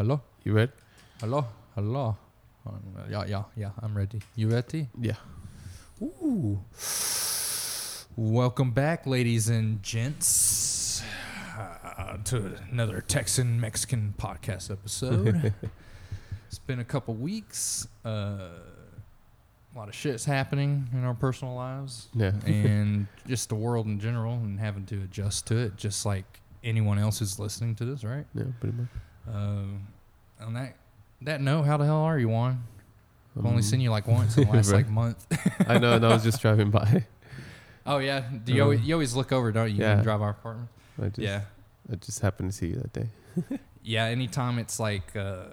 Hello? You ready? Hello? Hello? Um, yeah, yeah, yeah. I'm ready. You ready? Yeah. Ooh. Welcome back, ladies and gents, uh, to another Texan Mexican podcast episode. it's been a couple weeks. Uh, a lot of shit's happening in our personal lives Yeah. and just the world in general and having to adjust to it, just like anyone else who's listening to this, right? yeah, pretty much. Um, on that that note, how the hell are you, Juan? I've only Um, seen you like once in the last like month. I know, and I was just driving by. Oh yeah, do you Uh, always, you always look over, don't you? when yeah. you drive our apartment. I just, yeah, I just happened to see you that day. yeah. Anytime it's like uh,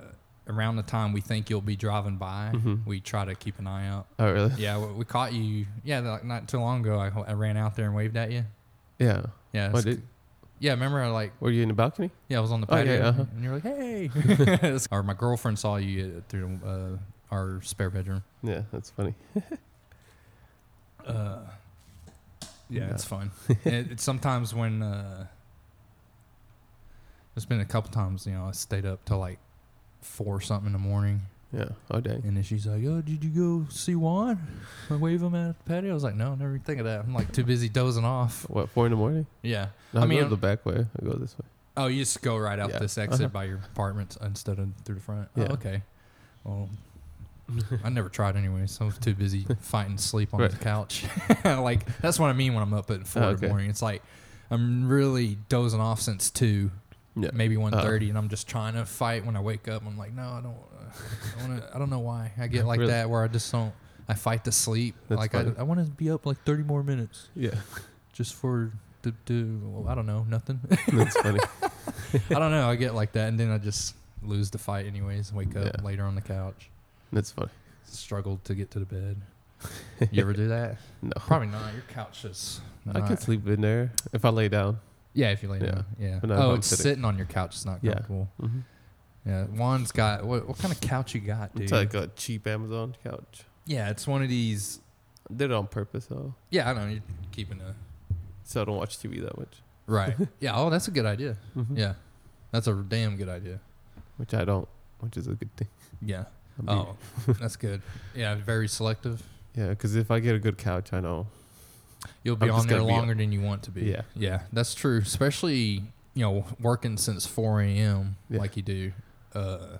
around the time we think you'll be driving by, Mhm. we try to keep an eye out. Oh, really? Yeah, we, we caught you. Yeah, like not too long ago, I, I ran out there and waved at you. Yeah. Yeah, What did? Yeah. Remember, I like Were you in the balcony? yeah, I was on the Oh, yeah, patio, uh-huh. and you're like, hey. or my girlfriend saw you uh, through uh, our spare bedroom. Yeah, that's funny. Uh, yeah, Yeah. it's fun. it, it's sometimes when uh, there's been a couple times, you know, I stayed up till like four something in the morning, Yeah. Oh, dang. and then she's like, "Oh, did you go see Juan? I wave him at the patio." I was like, "No, never think of that." I'm like too busy dozing off. What, four in the morning? Yeah. No, I I mean, go the back way. I go this way. Oh, you just go right out Yeah. this exit Uh-huh. by your apartment instead of through the front. Yeah. Oh, okay. Well, I never tried anyway, so I was too busy fighting sleep on Right. the couch. like that's what I mean when I'm up at four Oh, in the morning. It's like I'm really dozing off since two, Yeah. maybe one thirty, and I'm just trying to fight when I wake up. I'm like, no, I don't. Uh, I, wanna, I don't know why I get like Really? that where I just don't. I fight to sleep. That's like I, funny. I want to be up like 30 more minutes Yeah. just for to do. Well, I don't know, nothing. That's funny. I don't know. I get like that, and then I just lose the fight anyways. Wake up Yeah. later on the couch. That's funny. Struggle to get to the bed. You ever do that? No. Probably not. Your couch is. I can sleep in there if I lay down. Yeah, if you lay Yeah. down. Yeah. But not if oh, I'm it's sitting. sitting on your couch. It's not Yeah. comfortable. Mm-hmm. Yeah. Juan's got what? What kind of couch you got, dude? It's like a cheap Amazon couch. yeah, it's one of these. I did it on purpose, though, Yeah, I know you're keeping a so I don't watch TV that much. right. yeah. Oh, that's a good idea. Mhm. Yeah, that's a damn good idea. Which I don't, which is a good thing. Yeah. I'm Oh, that's good. Yeah, very selective. Yeah, because if I get a good couch, I know. You'll be I'm on there longer than you want to be. Yeah. Yeah, that's true. Especially, you know, working since 4 a.m. Yeah. like you do. Uh,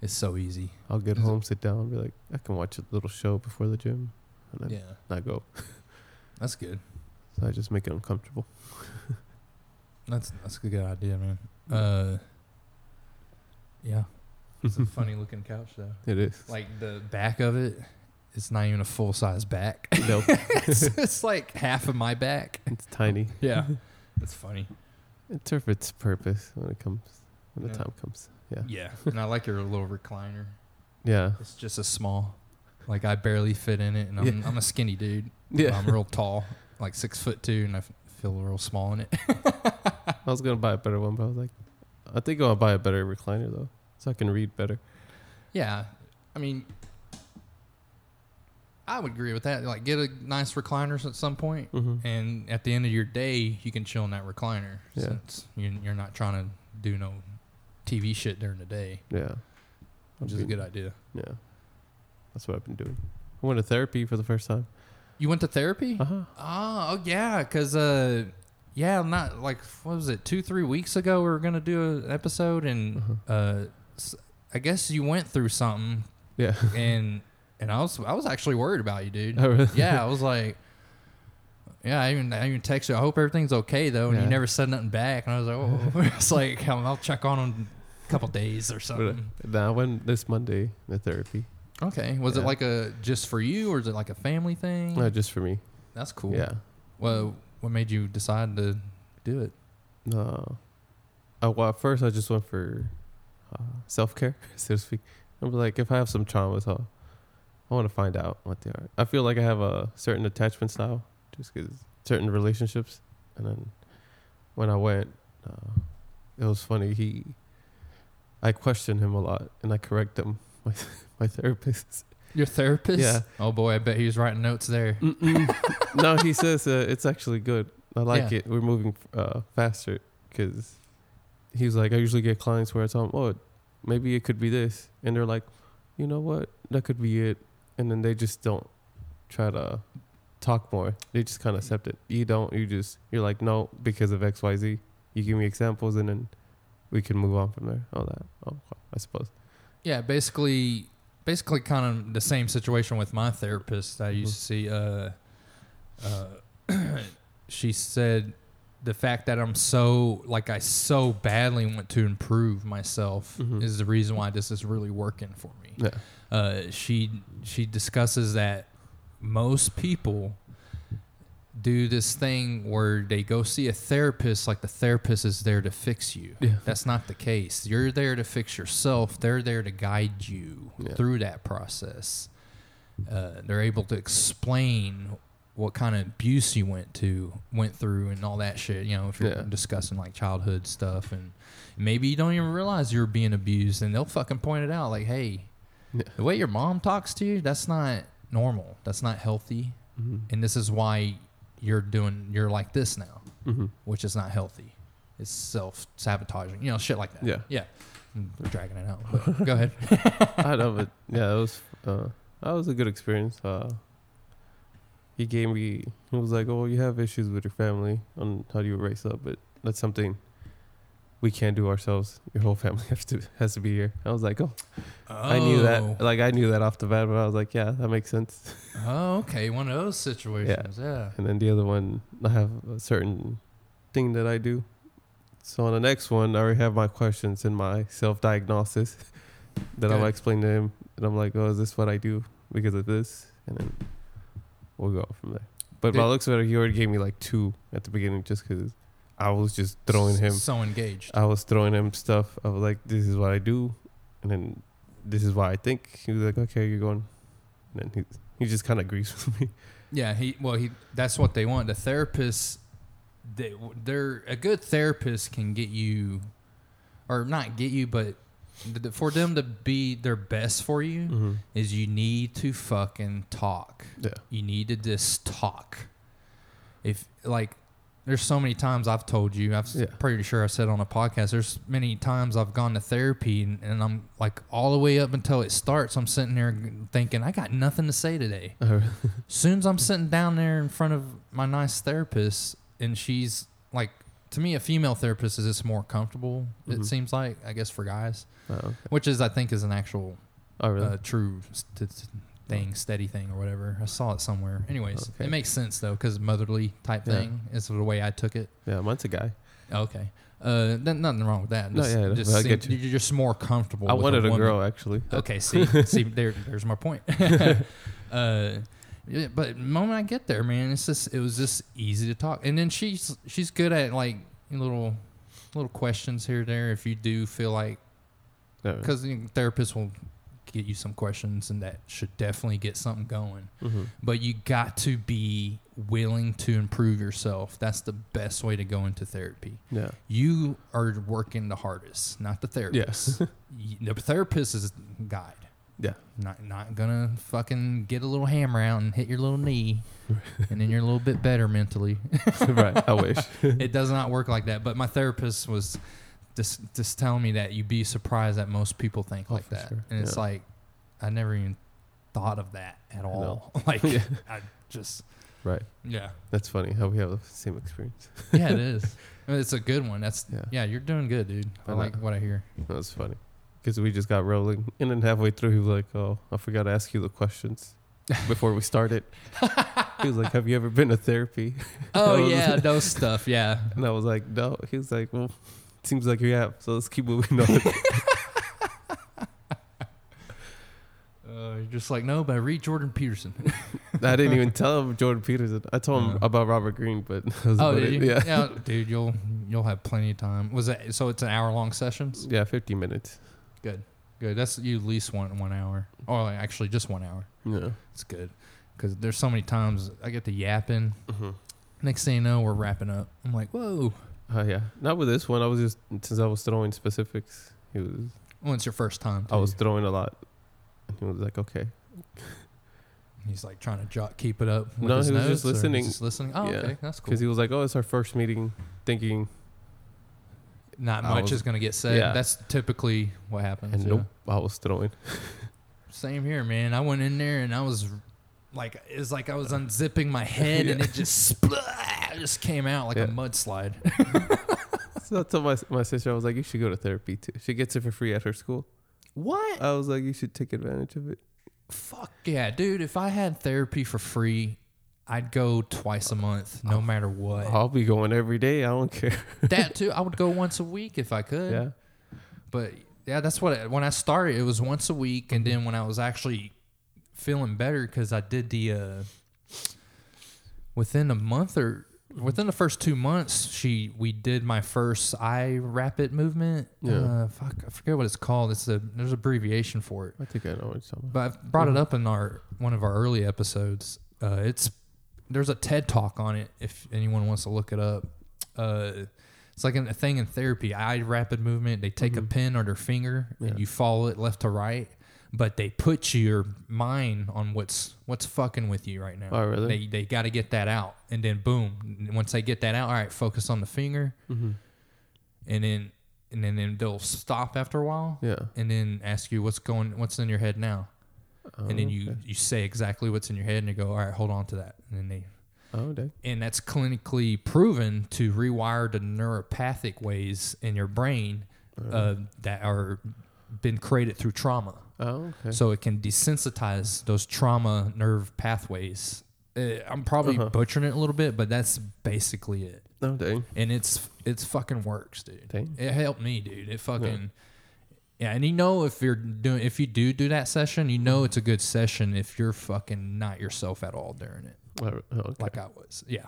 it's so easy. I'll get Is it- home, sit down, and be like, I can watch a little show before the gym, and then Yeah, not go. that's good. So I just make it uncomfortable. That's that's a good idea, man. Uh, yeah, it's a funny looking couch though. It is. Like the back of it, it's not even a full size back. no, it's, it's like half of my back. it's tiny. Yeah, that's funny. It serves its purpose when it comes, when the Yeah. time comes. Yeah. Yeah, and I like your little recliner. Yeah. It's just a small. Like I barely fit in it, and I'm. I'm a skinny dude. Yeah. I'm real tall, like six foot two, and I f- feel real small in it. I was gonna buy a better one, but I was like, I think I'll buy a better recliner though, so I can read better. yeah, I mean, I would agree with that. Like, get a nice recliner at some point, Mm-hmm. and at the end of your day, you can chill in that recliner. Yeah. Since you- you're not trying to do no TV shit during the day, Yeah. which is a good idea. Yeah. That's what I've been doing. I went to therapy for the first time. You went to therapy? Uh huh. Oh, oh yeah, because uh, yeah, not like what was it, two three weeks ago? We were gonna do an episode, and Uh-huh. uh, I guess you went through something, Yeah. and and I was I was actually worried about you, dude. Oh, really? Yeah, I was like, yeah, I even I even texted you. I hope everything's okay though, and you never said nothing back, and I was like, oh, it's like I'll, I'll check on in a couple days or something. Now I went this Monday the therapy. Okay, was it like a just for you, or is it like a family thing? Not just for me. That's cool. Yeah. Well, what made you decide to do it? No. Uh, well, at first I just went for uh, self care, so to speak. I'm like, if I have some traumas, I'll, I want to find out what they are. I feel like I have a certain attachment style, just because certain relationships. And then when I went, uh, it was funny. He, I questioned him a lot, and I correct him. My my therapist. Your therapist? Yeah. Oh boy, I bet he was writing notes there. No, he says uh, it's actually good. I like Yeah. it. We're moving uh, faster because he was like, I usually get clients where I tell them, oh, maybe it could be this, and they're like, you know what, that could be it, and then they just don't try to talk more. They just kind of accept it. You don't. You just you're like no because of X Y Z. You give me examples, and then we can move on from there. All that. Oh, I suppose. Yeah, basically, basically, kind of the same situation with my therapist. I used to see. Uh, uh, she said the fact that I'm so like I so badly want to improve myself Mhm. is the reason why this is really working for me. Yeah. Uh, she she discusses that most people do this thing where they go see a therapist like the therapist is there to fix you. Yeah. That's not the case. You're there to fix yourself. They're there to guide you Yeah. through that process. Uh, they're able to explain what kind of abuse you went to went through and all that shit. You know, if you're Yeah. discussing like childhood stuff and maybe you don't even realize you're being abused and they'll fucking point it out like, hey, Yeah. the way your mom talks to you, that's not normal. That's not healthy. hmm And this is why you're doing you're like this now, hmm which is not healthy. It's self sabotaging. You know, shit like that. Yeah. Yeah. I'm dragging it out. Go ahead. I know, but yeah, it was uh, that was a good experience. Uh, he gave me. He was like, "Oh, you have issues with your family on how do you raise up, but that's something we can't do ourselves. Your whole family has to has to be here." I was like, "Oh, I knew that. Oh. Like I knew that off the bat, but I was like, yeah, that makes sense." Oh, okay. One of those situations. Yeah. And then the other one, I have a certain thing that I do. So on the next one, I already have my questions and my self diagnosis that I'm Good. explaining to him. And I'm like, oh, is this what I do because of this? And then we'll go from there. But by Did- looks of it, he already gave me like two at the beginning just because I was just throwing him. So engaged. I was throwing him stuff. I was like, this is what I do. And then this is why I think. He was like, okay, you're going. And then he, he just kind of agrees with me. Yeah, he well he that's what they want. The therapist they they're a good therapist can get you or not get you but th- for them to be their best for you Mm-hmm. is you need to fucking talk. Yeah. You need to just talk. If like there's so many times I've told you, I've Yeah. pretty sure I said on a podcast, there's many times I've gone to therapy and, and I'm like all the way up until it starts, I'm sitting there thinking, I got nothing to say today. soon as I'm sitting down there in front of my nice therapist and she's like to me a female therapist is just more comfortable, it Mhm. seems like, I guess for guys. Oh, Which is I think is an actual oh really? uh, true st- thing, steady thing, or whatever. I saw it somewhere. Anyways, Okay. it makes sense though, because motherly type Yeah. thing is the way I took it. yeah, mine's a guy. Okay, uh, th- nothing wrong with that. No, yeah, just seem- get you. You're just more comfortable. I wanted a, woman. girl actually. Okay, see, see, there, there's my point. uh, yeah, but the moment I get there, man, it's just it was just easy to talk, and then she's she's good at like little little questions here or there. If you do feel like Because the therapist will get you some questions and that should definitely get something going Mhm. but you got to be willing to improve yourself that's the best way to go into therapy Yeah. you are working the hardest not the therapist Y- the therapist is a guide Yeah. not not gonna fucking get a little hammer out and hit your little knee and then you're a little bit better mentally right. I wish. it does not work like that. But my therapist was just just telling me that you'd be surprised that most people think Oh, like that, sure. and it's like I never even thought of that at know. all. like Yeah. I just right. yeah That's funny how we have the same experience. yeah it is. I mean, It's a good one. That's yeah. Yeah. You're doing good, dude. I I like know. what I hear. That's funny. Because we just got rolling. And then halfway through, he was like, Oh, I forgot to ask you the questions before we started. he was like, Have you ever been to therapy? Oh That was- yeah, those stuff. Yeah. And I was like, No. He was like, Well, seems like you have. So let's keep moving on. Uh, you're just like no, but I read Jordan Peterson. I didn't even tell him Jordan Peterson. I told him Uh. about Robert Greene, but that was oh, about did it. you? Yeah. dude, you'll you'll have plenty of time. Was it so? It's an hour long sessions. Yeah, 50 minutes. Good, good. That's you at least want one hour, or like, actually just one hour. Yeah. It's good because there's so many times I get to yapping. hmm Next thing you know, we're wrapping up. I'm like, whoa. Oh, yeah. Not with this one. I was just, since I was throwing specifics, he was, Well, it's your first time. I was throwing a lot. And he was like, okay. He's like trying to jot, keep it up. No, he was just or listening. Just listening. Oh, Yeah. okay, that's cool. Because he was like, oh, it's our first meeting, thinking not I much was- is going to get said. Yeah. That's typically what happens. And yeah. nope, I was throwing. Same here, man. I went in there and I was like, it's like I was uh, unzipping my head and it just splat, just came out like Yeah. a mudslide. So I told my my sister, I was like, you should go to therapy too. She gets it for free at her school. what? I was like, you should take advantage of it. Fuck yeah, dude. If I had therapy for free, I'd go twice a month, no matter what. I'll be going every day. I don't care. that too, I would go once a week if I could. yeah. But yeah, that's what it, when I started, it was once a week, and then when I was actually feeling better, because I did the uh, within a month or within the first two months, she we did my first eye rapid movement. Yeah. Uh, fuck, I forget what it's called. It's a there's an abbreviation for it. I think I know what you're talking about. But I've brought it up in our one of our early episodes. Uh, it's there's a TED talk on it if anyone wants to look it up. Uh, it's like a thing in therapy. Eye rapid movement. They take a pin or their finger Yeah. and you follow it left to right, but they put your mind on what's what's fucking with you right now. Oh, really? They they got to get that out, and then boom. Once they get that out, all right, focus on the finger, Mm-hmm. and then and then, then they'll stop after a while Yeah. and then ask you what's going what's in your head now and then you Oh, okay. you say exactly what's in your head and you go all right hold on to that and then they Oh, dang. and that's clinically proven to rewire the neuropathic ways in your brain uh, that are been created through trauma Oh, okay. so it can desensitize those trauma nerve pathways uh, i'm probably Uh-huh. butchering it a little bit but that's basically it Oh, dang. and it's it's fucking works, dude. Dang. It helped me, dude. It fucking yeah. And you know if you're doing if you do do that session, you know it's a good session if you're fucking not yourself at all during it, Oh, okay. like I was. Yeah,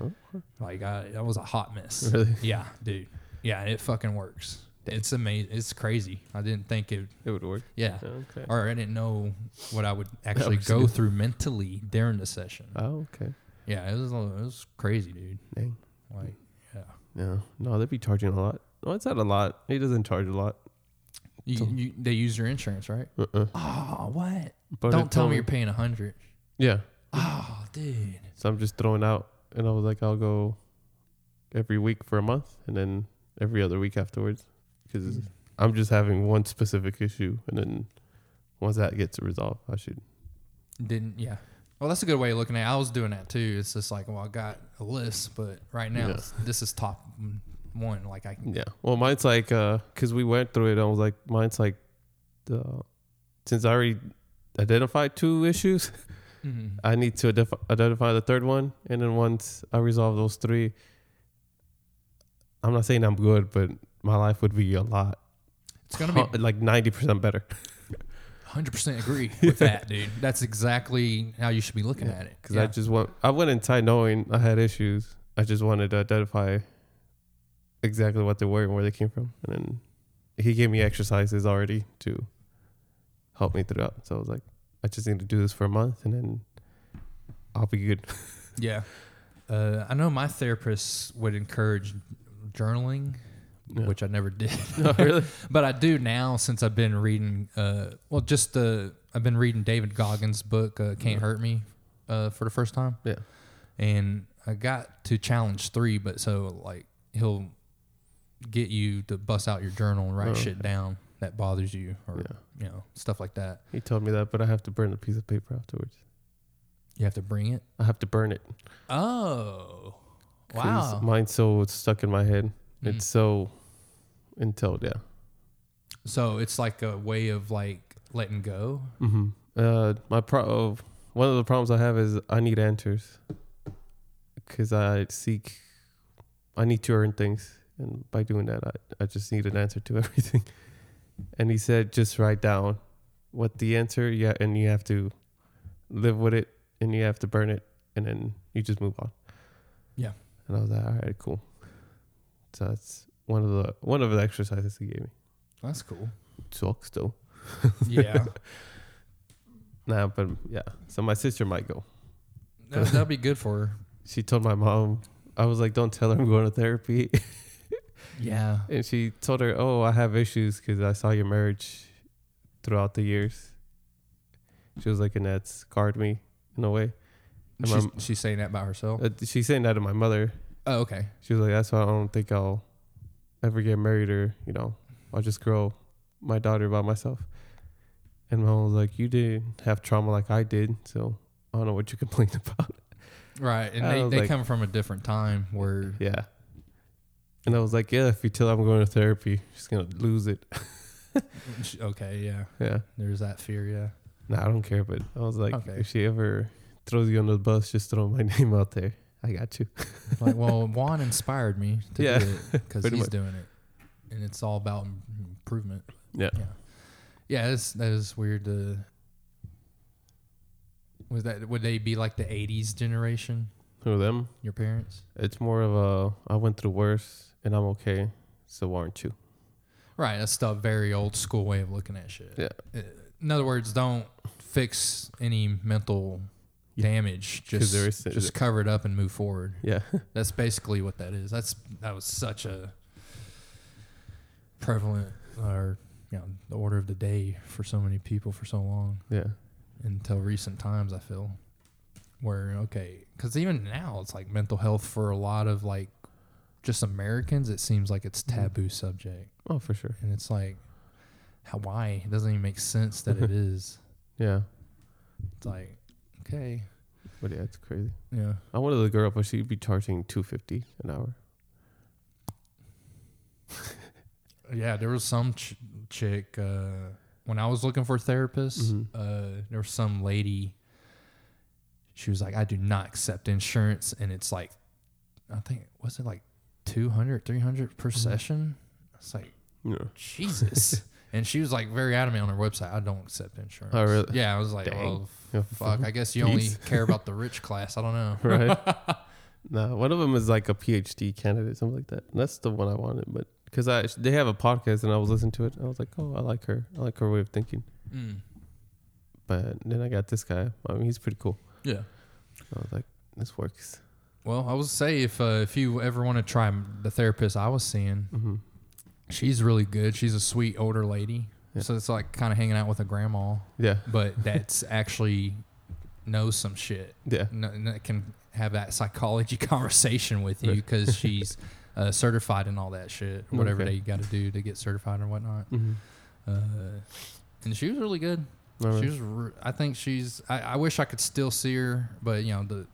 Oh, like I, I was a hot mess. Really? Yeah, dude. Yeah, it fucking works. It's amazing. It's crazy. I didn't think it. It would work. Yeah. Okay. Or I didn't know what I would actually go good. through mentally during the session. Oh, okay. Yeah, it was it was crazy, dude. Dang. Like, yeah. No, no, they'd be charging a lot. Well, it's not a lot. He doesn't charge a lot. You, you, they use your insurance, right? Uh-uh. Oh, what? But Don't tell me you're paying a hundred. Yeah. Oh, dude. So I'm just throwing out, and I was like, I'll go every week for a month, and then every other week afterwards, because I'm just having one specific issue, and then once that gets resolved, I should. Didn't yeah. Well, that's a good way of looking at it. I was doing that too. It's just like, well, I got a list, but right now Yeah. this is top one. Like I can. Yeah. Well, mine's like, uh, cause we went through it. I was like, mine's like, the since I already identified two issues, Mhm. I need to identify the third one, and then once I resolve those three, I'm not saying I'm good, but my life would be a lot, It's gonna be like ninety percent better. hundred percent agree with that, dude. That's exactly how you should be looking Yeah, at it. Because I just want, I went inside knowing I had issues. I just wanted to identify exactly what they were and where they came from, and then he gave me exercises already to help me throughout. So I was like, I just need to do this for a month, and then I'll be good. yeah. Uh, I know my therapist would encourage journaling, Which I never did. no, really? but I do now since I've been reading. Uh, well, just the I've been reading David Goggins' book uh, "Can't. Hurt Me" uh, for the first time. Yeah. and I got to challenge three, but so like he'll get you to bust out your journal and write Oh, shit down that bothers you, or Yeah. you know stuff like that. He told me that, but I have to burn a piece of paper afterwards. You have to bring it. I have to burn it. Oh, wow! Mine's so stuck in my head. Mhm. It's so entailed, yeah. So it's like a way of like letting go. Mm-hmm. Uh, my pro. One of the problems I have is I need answers because I seek. I need to earn things, and by doing that, I I just need an answer to everything. And he said, just write down what the answer, yeah, and you have to live with it, and you have to burn it, and then you just move on. Yeah. And I was like, all right, cool. So that's one of the one of the exercises he gave me. That's cool. Sucks though. Yeah, Nah, but yeah. So my sister might go. that, that'll be good for her. She told my mom, I was like, don't tell her I'm going to therapy. Yeah, and she told her, oh, I have issues because I saw your marriage throughout the years. She was like, and that's scarred me in a way. And my- she's, she's saying that by herself. Uh, she's saying that to my mother. Oh, okay. She was like, that's why I don't think I'll ever get married or you know I'll just grow my daughter by myself. And my mom was like, "You didn't have trauma like I did, so I don't know what you complain about." Right, and I they, they like- come from a different time where Yeah. And I was like, "Yeah, if you tell her I'm going to therapy, she's gonna lose it." okay, yeah, yeah. there's that fear, yeah. Nah, I don't care. But I was like, Okay. if she ever throws you on the bus, just throw my name out there. I got you. Like, well, Juan inspired me to Yeah, do it because he's much. doing it, and it's all about improvement. Yeah. Yeah, yeah. That's that is weird. To was that would they be like the '80s generation? Through them, Your parents, it's more of a I went through worse and I'm okay. So aren't you? right? That's the very old school way of looking at shit. Yeah. Uh, In other words, don't fix any mental. Damage. Just there is- just cover it up and move forward. Yeah. That's basically what that is. That's that was such a prevalent or you know the order of the day for so many people for so long Yeah. until recent times. I feel where okay, because even now it's like mental health for a lot of like just Americans. It seems like it's Mhm. taboo subject, Oh, for sure. and it's like how why it doesn't even make sense that it is. Yeah. It's like okay, But yeah, it's crazy. yeah. I wanted the girl, but she'd be charging two fifty an hour. Yeah, there was some ch- chick uh, when I was looking for a therapist. Mhm. Uh, there was some lady. She was like, "I do not accept insurance," and it's like, I think was it like 200, 300 per Mhm. session. It's like Yeah. Jesus, and she was like very adamant on her website. I don't accept insurance. Oh, really? Yeah, I was like, Dang. well, fuck. I guess you only care about the rich class. I don't know. Right. No, one of them is like a PhD candidate, something like that. And that's the one I wanted, but because I they have a podcast and I was listening to it, I was like, oh, I like her. I like her way of thinking. Mm. But then I got this guy. I mean, he's pretty cool. Yeah. I was like, this works. Well, I would say if uh, if you ever want to try the therapist I was seeing, hmm She's really good. She's a sweet older lady. Yeah. So it's like kind of hanging out with a grandma, Yeah, but that's actually knows some shit. yeah, No, no, can have that psychology conversation with you because she's uh, certified in all that shit, whatever Okay. they got to do to get certified or whatnot. hmm Uh, and she was really good. All She was. Re- I think she's. I, I wish I could still see her, but you know the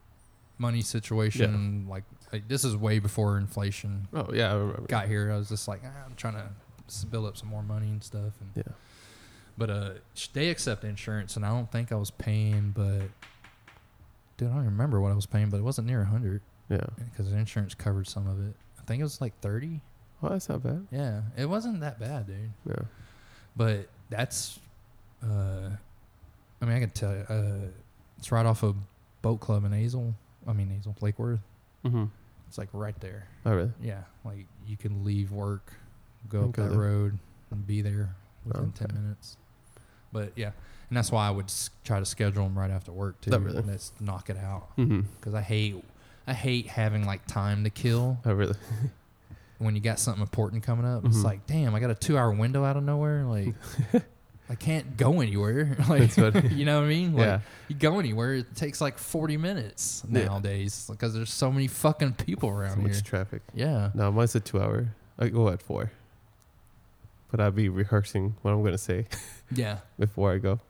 money situation. Like, like this is way before inflation Oh yeah, I remember. got here, I was just like, ah, I'm trying to build up some more money and stuff. And Yeah. But uh, they accept insurance, and I don't think I was paying, but dude, I don't even remember what I was paying, but it wasn't near a hundred Yeah. because insurance covered some of it. I think it was like thirty. Oh, that's not bad. Yeah, it wasn't that bad, dude. Yeah. But that's, uh, I mean, I can tell you, uh, it's right off of Boat Club in Hazel. I mean, Hazel Lake Worth. hmm It's like right there. Oh really? Yeah, like you can leave work, go And up go that there. road, and be there within ten minutes. But yeah, and that's why I would s- try to schedule them right after work too. Oh, really? Let's knock it out hmm because I hate I hate having like time to kill Oh really? when you got something important coming up. It's Mhm. like, damn, I got a two hour window out of nowhere. Like, I can't go anywhere. like, you know what I mean? Like, yeah. you go anywhere, it takes like forty minutes Yeah. nowadays because there's so many fucking people around So around much here. traffic. Yeah. No, mine's a two hour. I go at four. But I'd be rehearsing what I'm gonna say Yeah. before I go.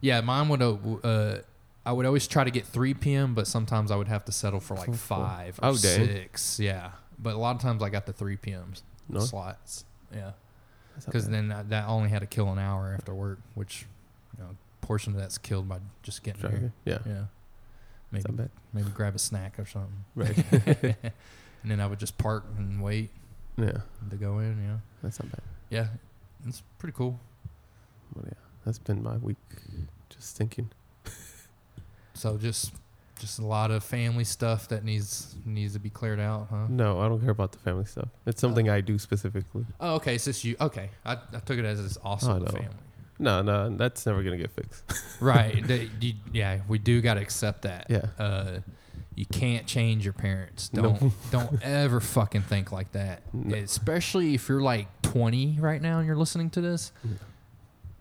Yeah, mine would. Uh, uh, I would always try to get 3 p.m., but sometimes I would have to settle for like five or Oh, six. Yeah, but a lot of times I got the 3 p.m. No, slots. Yeah, because then I, that only had to kill an hour after work, which you know, portion of that's killed by just getting Driving. Yeah, here. Yeah, that's maybe maybe grab a snack or something. Right. and then I would just park and wait yeah, to go in. Yeah, that's not bad. yeah, it's pretty cool. But yeah, that's been my week. Just thinking. So just just a lot of family stuff that needs needs to be cleared out, huh? No, I don't care about the family stuff. It's something I do specifically. Oh, okay. So it's you. Okay, I, I took it as it's also Oh, the no. family. No, no, that's never gonna get fixed. Right. You- yeah, we do got to accept that. yeah. Uh, you can't change your parents. No. Don't don't ever fucking think like that. Especially if you're like 20 right now and you're listening to this.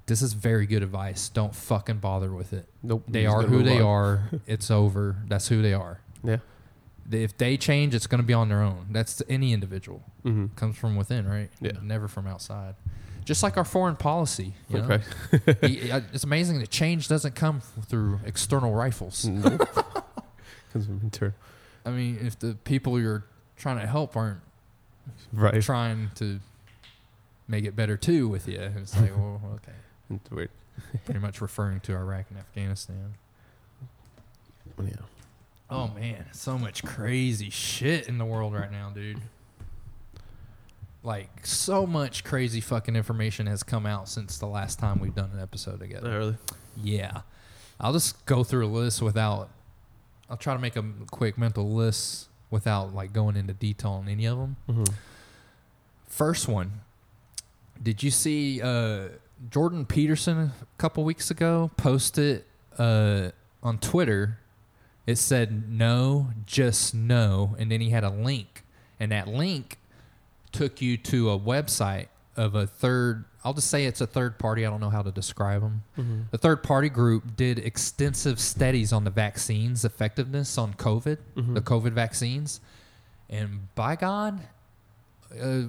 This is very good advice. Don't fucking bother with it. Nope. They are who they on. are. It's over. That's who they are. Yeah. If they change, it's going to be on their own. That's any individual. Mm-hmm. comes from within, right? Yeah. Never from outside. Just like our foreign policy. You? Okay. It's amazing that change doesn't come through external rifles. Nope. Comes from internal. I mean, if the people you're trying to help aren't Right. trying to make it better too with you, it's like, well, okay. It's weird. Pretty much referring to Iraq and Afghanistan. Yeah. Oh man, so much crazy shit in the world right now, dude. Like so much crazy fucking information has come out since the last time we've done an episode together. Not really. Yeah. I'll just go through a list without I'll try to make a quick mental list without like going into detail on any of them. Mm-hmm. First one. Did you see uh Jordan Peterson a couple weeks ago posted uh on Twitter it said no, just no and then he had a link and that link took you to a website of a third I'll just say it's a third party. I don't know how to describe them. Mm-hmm. The third party group did extensive studies on the vaccines effectiveness on COVID, Mhm. the COVID vaccines. And by God, uh,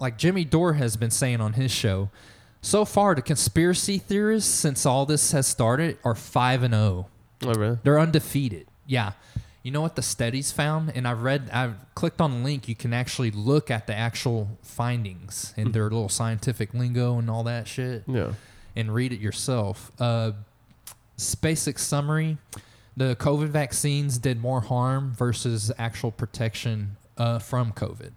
like Jimmy Dore has been saying on his show, so far the conspiracy theorists since all this has started are 5 and 0. Oh, really? They're undefeated. Yeah. You know what the studies found? And I've read, I've clicked on the link. You can actually look at the actual findings and their little scientific lingo and all that shit Yeah. and read it yourself. Uh, basic summary: the COVID vaccines did more harm versus actual protection uh, from COVID.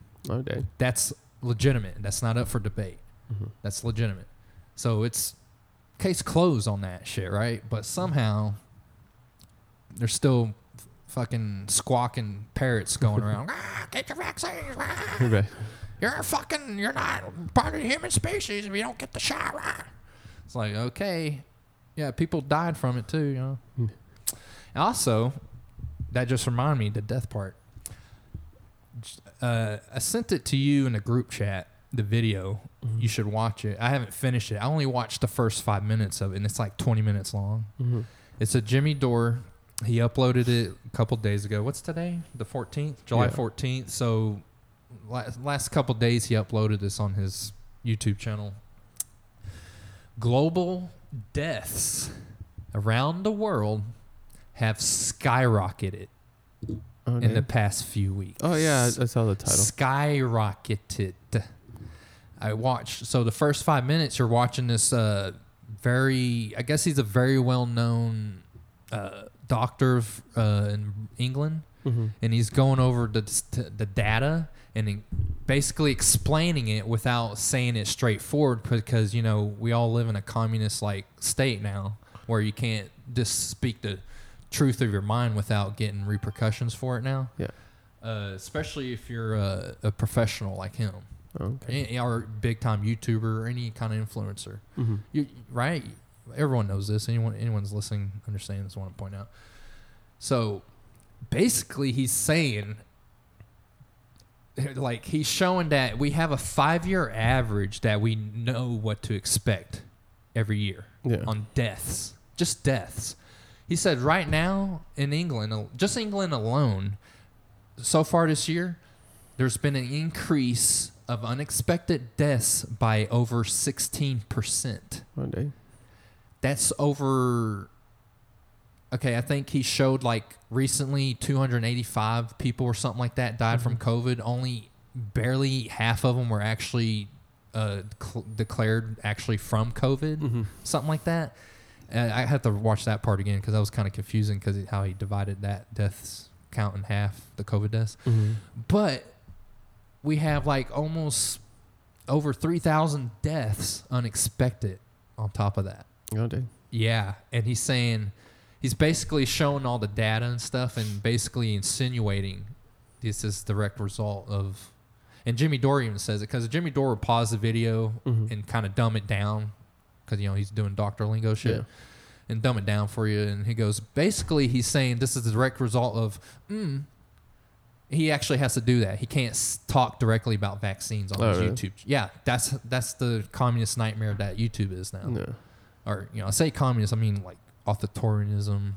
Dang. That's legitimate. That's not up for debate. Mhm. That's legitimate. So it's case closed on that shit, right? But somehow there's still fucking squawking parrots going around. ah, get your vaccines. ah." Right. you're a fucking you're not part of the human species if you don't get the shot right. It's like, okay. Yeah, people died from it too, you know. And also, that just reminded me the death part. Uh, I sent it to you in a group chat, the video. Mm-hmm. You should watch it. I haven't finished it. I only watched the first five minutes of it, and it's like 20 minutes long. Mm-hmm. It's a Jimmy Dore. He uploaded it a couple days ago. What's today? The 14th? July Yeah. 14th. So last, last couple days he uploaded this on his YouTube channel. Global deaths around the world have skyrocketed Oh, in the past few weeks. oh, yeah. I, I saw the title. Skyrocketed. I watched. So the first five minutes, you're watching this uh, very. I guess he's a very well known uh, doctor of, uh, in England, Mm-hmm. and he's going over the the data and basically explaining it without saying it straightforward because you know we all live in a communist like state now where you can't just speak the truth of your mind without getting repercussions for it now Yeah. uh, especially if you're a, a professional like him okay. Or big time YouTuber or any kind of influencer Mm-hmm. you, right? Everyone knows this. Anyone anyone's listening understands. I want to point out. So basically, he's saying, like, he's showing that we have a five-year average that we know what to expect every year Yeah. on deaths, just deaths. He said right now in England, just England alone, so far this year, there's been an increase of unexpected deaths by over 16%. One day. That's over. Okay, I think he showed like recently 285 people or something like that died from COVID. Only barely half of them were actually uh, cl- declared actually from COVID, Mm-hmm. something like that. And I have to watch that part again because that was kind of confusing because how he divided that deaths count in half, the COVID deaths. Mm-hmm. But we have like almost over 3,000 deaths unexpected on top of that. Oh, dang. Yeah. And he's saying, he's basically showing all the data and stuff and basically insinuating this is direct result of. And Jimmy Dore even says it because Jimmy Dore would pause the video Mhm. and kind of dumb it down because, you know, he's doing Dr. Lingo shit Yeah. and dumb it down for you. And he goes, basically, he's saying this is the direct result of, mm, he actually has to do that. He can't s- talk directly about vaccines on Oh, his really? YouTube. Yeah, that's that's the communist nightmare that YouTube is now. Yeah. Or you know, I say communist, I mean like authoritarianism,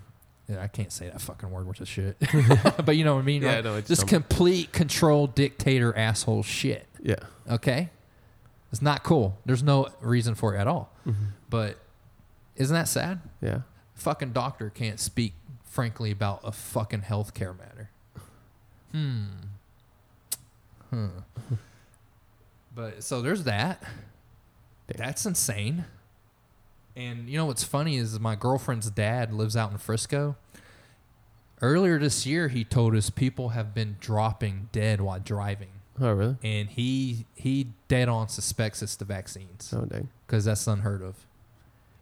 Yeah, I can't say that fucking word worth of shit. but you know what I mean? Yeah, right? Know Just complete control dictator asshole shit. Yeah. Okay? It's not cool. There's no reason for it at all. Mm-hmm. But isn't that sad? Yeah. Fucking doctor can't speak frankly about a fucking healthcare matter. Hmm. Hmm. But so there's that. Damn. That's insane. And you know what's funny is my girlfriend's dad lives out in Frisco. Earlier this year, he told us people have been dropping dead while driving, Oh really? and he he dead on suspects it's the vaccines Oh dang. because that's unheard of.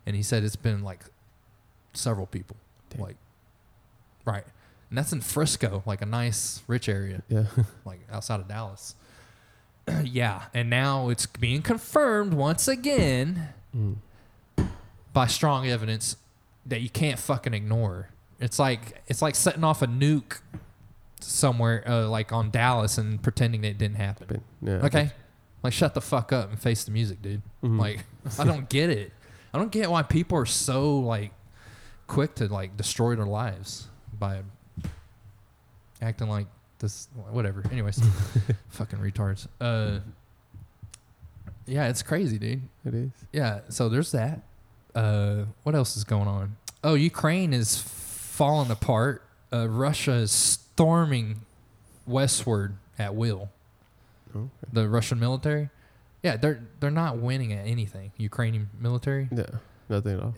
And he said it's been like several people, Damn. like right, and that's in Frisco, like a nice rich area, Yeah. like outside of Dallas. yeah, and now it's being confirmed once again Mm. by strong evidence that you can't fucking ignore. It's like it's like setting off a nuke somewhere, uh, like on Dallas, and pretending that it didn't happen. Yeah. Okay, like shut the fuck up and face the music, dude. Mhm. Like I don't get it. I don't get why people are so like quick to like destroy their lives by acting like this. Whatever. Anyways, fucking retards. Uh, yeah, it's crazy, dude. It is. Yeah, so there's that. Uh, what else is going on? Oh, Ukraine is falling apart. Uh, Russia is storming westward at will. Okay. The Russian military, yeah, they're they're not winning at anything. Ukrainian military, Yeah. Nothing at all.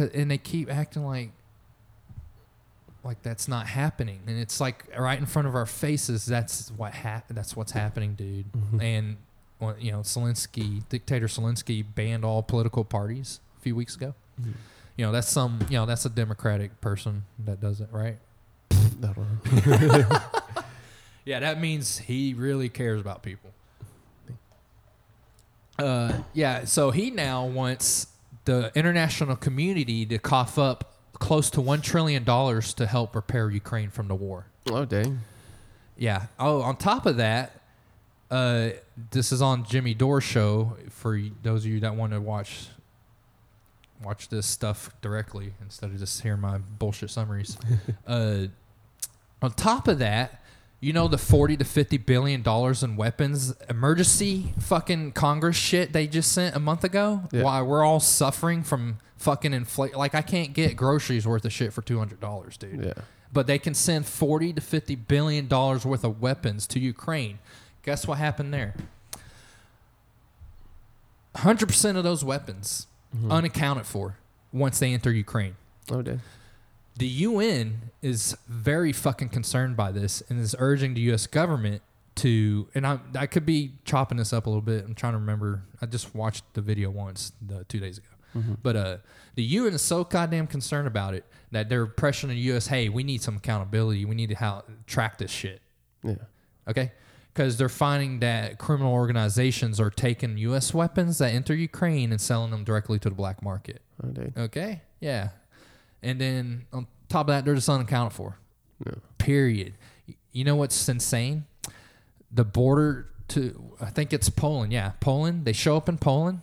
Uh, and they keep acting like like that's not happening, and it's like right in front of our faces. That's what hap- That's what's happening, dude. Mhm. And well, you know, Zelensky, dictator Zelensky, banned all political parties a few weeks ago. Mhm. You know, that's some. You know, that's a Democratic person that does it, right? I don't know. Yeah, that means he really cares about people. Uh, yeah, so he now wants the international community to cough up close to one trillion dollars to help repair Ukraine from the war. oh dang. Yeah. Oh, on top of that, uh, this is on Jimmy Dore show for those of you that want to watch watch this stuff directly instead of just hearing my bullshit summaries. uh, on top of that, you know the forty to fifty billion dollars in weapons emergency fucking Congress shit they just sent a month ago. Yeah. Why we're all suffering from fucking inflation? Like I can't get groceries worth of shit for two hundred dollars, dude Yeah. but they can send 40 to 50 billion dollars worth of weapons to Ukraine. Guess what happened there? 100% of those weapons Mhm. unaccounted for once they enter Ukraine. oh dang. The UN is very fucking concerned by this and is urging the US government to and I I could be chopping this up a little bit. I'm trying to remember. I just watched the video once the 2 days ago. Mhm. But uh, the UN is so goddamn concerned about it that they're pressuring the U.S. Hey, we need some accountability. We need to how, track this shit. Yeah. Okay, because they're finding that criminal organizations are taking U.S. weapons that enter Ukraine and selling them directly to the black market. Oh dang. Okay, yeah, and then on top of that, they're just unaccounted for. Yeah. Period. You know what's insane? The border to I think it's Poland. Yeah, Poland. They show up in Poland.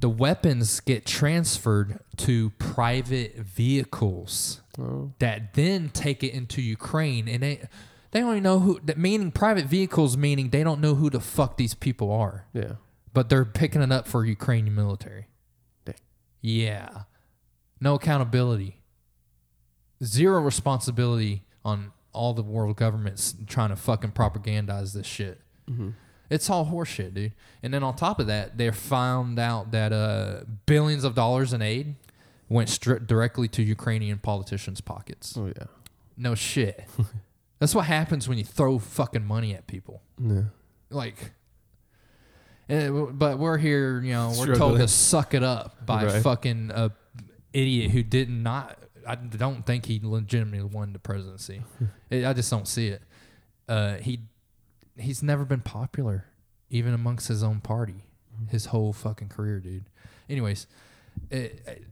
The weapons get transferred to private vehicles Oh. that then take it into Ukraine, and they they don't even know who. That meaning private vehicles, meaning they don't know who the fuck these people are, Yeah. but they're picking it up for Ukrainian military. Dang. Yeah, no accountability, zero responsibility on all the world governments trying to fucking propagandize this shit. Mm-hmm. It's all horseshit, dude. And then on top of that, they found out that uh, billions of dollars in aid went stri- directly to Ukrainian politicians' pockets. Oh yeah. No shit. That's what happens when you throw fucking money at people. Yeah. Like, eh, w- but we're here, you know, we're told to suck it up by Right. fucking a idiot who did not. I don't think he legitimately won the presidency. I I just don't see it. Uh, he he's never been popular, even amongst his own party, his whole fucking career, dude. Anyways, it, it-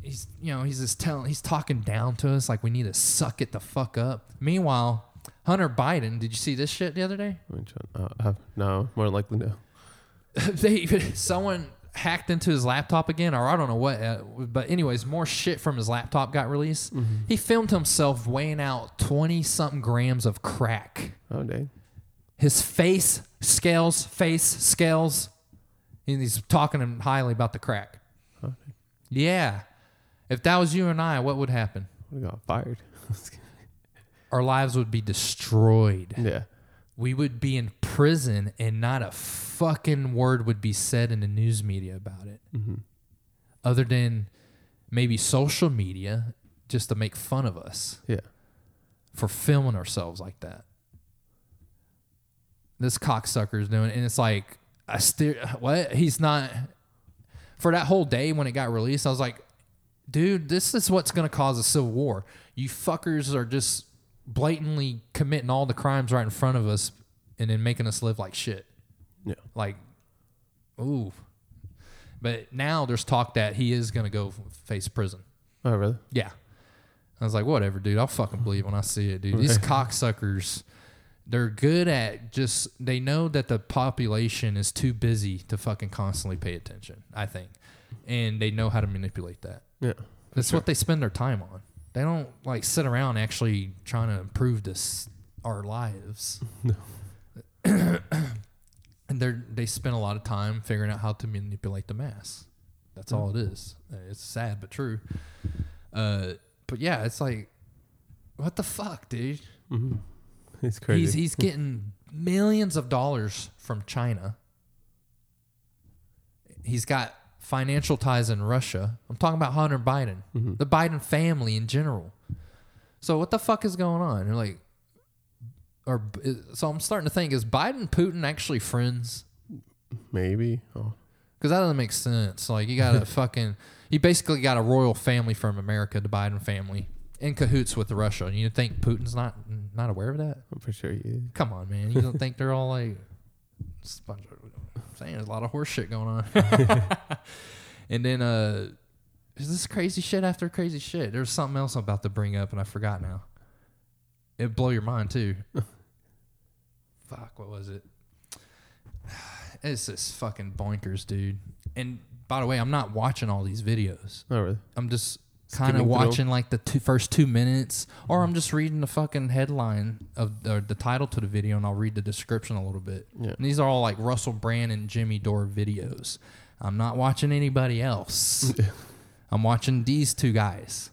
he's you know he's just telling he's talking down to us like we need to suck it the fuck up. Meanwhile, Hunter Biden, did you see this shit the other day? I'm uh, no, more likely no. they someone hacked into his laptop again, or I don't know what. Uh, but anyways, more shit from his laptop got released. Mm-hmm. He filmed himself weighing out twenty something grams of crack. Oh dang. His face scales, face scales, and he's talking highly about the crack. Yeah, if that was you and I, what would happen? We got fired. Our lives would be destroyed. yeah. we would be in prison and not a fucking word would be said in the news media about it Mm-hmm. other than maybe social media just to make fun of us Yeah. for filming ourselves like that this cocksucker is doing and it's like i still what he's not for that whole day when it got released i was like dude this is what's going to cause a civil war you fuckers are just blatantly committing all the crimes right in front of us and then making us live like shit Yeah. like ooh but now there's talk that he is going to go face prison Oh really? yeah. I was like, whatever, dude. I'll fucking believe when I see it, dude. These cocksuckers, they're good at just, they know that the population is too busy to fucking constantly pay attention, I think. And they know how to manipulate that. Yeah. That's what they spend their time on. They don't like sit around actually trying to improve this, our lives. No. and they they spend a lot of time figuring out how to manipulate the mass. That's all it is. It's sad but true. Uh, but yeah, it's like, what the fuck, dude? Mm-hmm. It's crazy. He's he's getting millions of dollars from China. He's got financial ties in Russia. I'm talking about Hunter Biden, Mhm. the Biden family in general. So what the fuck is going on? You're like, or so I'm starting to think: is Biden Putin actually friends? Maybe. Oh. Because that doesn't make sense. Like you got a fucking, you basically got a royal family from America, the Biden family, in cahoots with Russia. And you think Putin's not not aware of that? I'm pretty sure he is. Come on, man. You don't think they're all like, it's a bunch of- I'm saying there's a lot of horse shit going on. and then uh, is this crazy shit after crazy shit? There's something else I'm about to bring up, and I forgot now. It'd blow your mind too. Fuck, what was it? It's just fucking boinkers, dude. And by the way, I'm not watching all these videos. Oh really? I'm just kind of Skimming through 'em? watching like the two, first two minutes, or I'm just reading the fucking headline of or the title to the video, and I'll read the description a little bit. Yeah. And these are all like Russell Brand and Jimmy Dore videos. I'm not watching anybody else. I'm watching these two guys.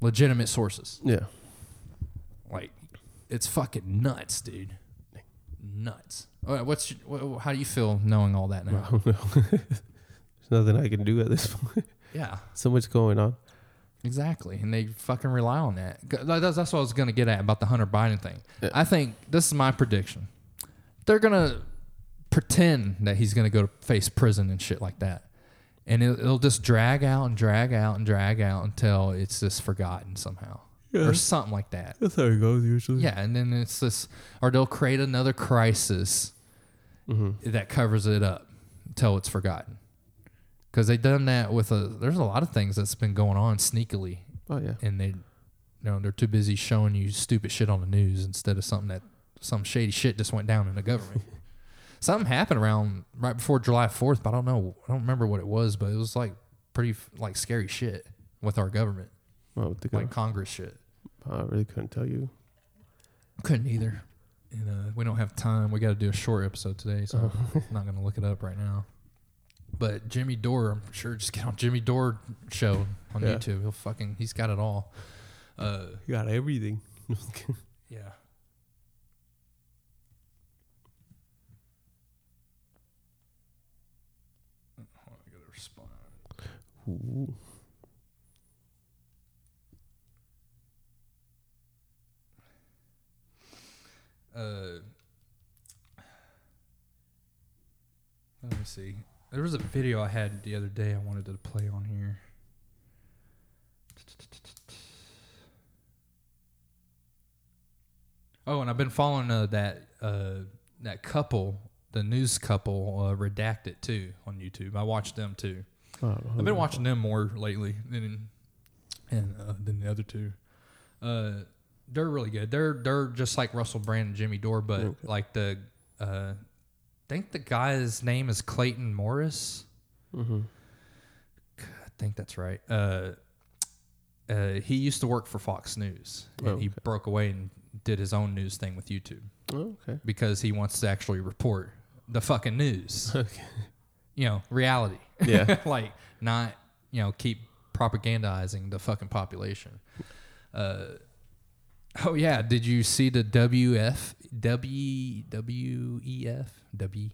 Legitimate sources. Yeah. Like, it's fucking nuts, dude. Nuts. Uh, What's your- how do you feel knowing all that now? I don't know. There's nothing I can do at this point. Yeah. so much going on. Exactly, and they fucking rely on that. That's, that's what I was gonna get at about the Hunter Biden thing. Yeah. I think this is my prediction. They're gonna pretend that he's gonna go to face prison and shit like that, and it, it'll just drag out and drag out and drag out until it's just forgotten somehow or something like that. That's how it goes usually. Yeah, and then it's this, or they'll create another crisis Mm-hmm. that covers it up until it's forgotten. Because they've done that with a. There's a lot of things that's been going on sneakily Oh yeah. and they you know they're too busy showing you stupid shit on the news instead of something that some shady shit just went down in the government. something happened around right before July 4th, but I don't know. I don't remember what it was, but it was like pretty like scary shit with our government, Oh, the like Congress shit. I really couldn't tell you. Couldn't either. And uh, we don't have time. We got to do a short episode today, so I'm not going to look it up right now. But Jimmy Dore, I'm sure just get on Jimmy Dore show on Yeah. YouTube. He'll fucking he's got it all. Uh, You got everything. Yeah. I gotta respond. Ooh. Uh, let me see. There was a video I had the other day I wanted to play on here. Oh, and I've been following uh, that uh, that couple, the news couple, uh, redacted too on YouTube. I watched them too. I don't know who I've been watching them more lately than and uh, than the other two. Uh, they're really good. They're they're just like Russell Brand and Jimmy Dore, but Okay. like the uh, think the guy's name is Clayton Morris. Mm-hmm. I think that's right. Uh, uh, he used to work for Fox News, and Oh, he okay. broke away and did his own news thing with YouTube Oh, okay. because he wants to actually report the fucking news. Okay. you know, reality. Yeah. like not, you know, keep propagandizing the fucking population. Uh, oh yeah, did you see the WF W WEF W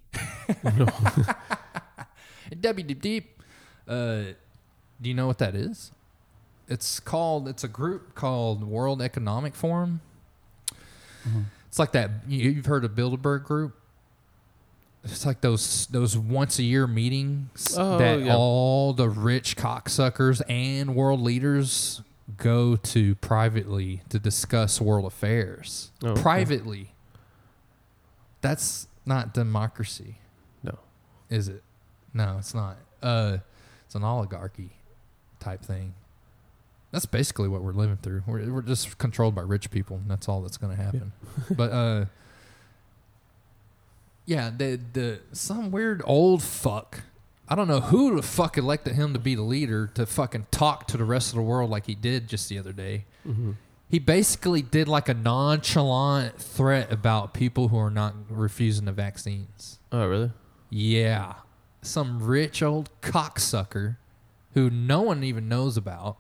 W deep deep? Uh, do you know what that is? It's called. It's a group called World Economic Forum. It's like that. you- You've heard of Bilderberg Group? It's like those those once a year meetings Oh, that yeah. all the rich cocksuckers and world leaders go to privately to discuss world affairs. Oh, okay. Privately. That's not democracy, No. is it? No, it's not. Uh, it's an oligarchy type thing. That's basically what we're living through. We're, we're just controlled by rich people, and that's all that's going to happen. but uh, yeah, the the some weird old fuck. I don't know who the fuck elected him to be the leader to fucking talk to the rest of the world like he did just the other day. Mm-hmm. He basically did like a nonchalant threat about people who are not refusing the vaccines. Oh, really? Yeah. Some rich old cocksucker who no one even knows about.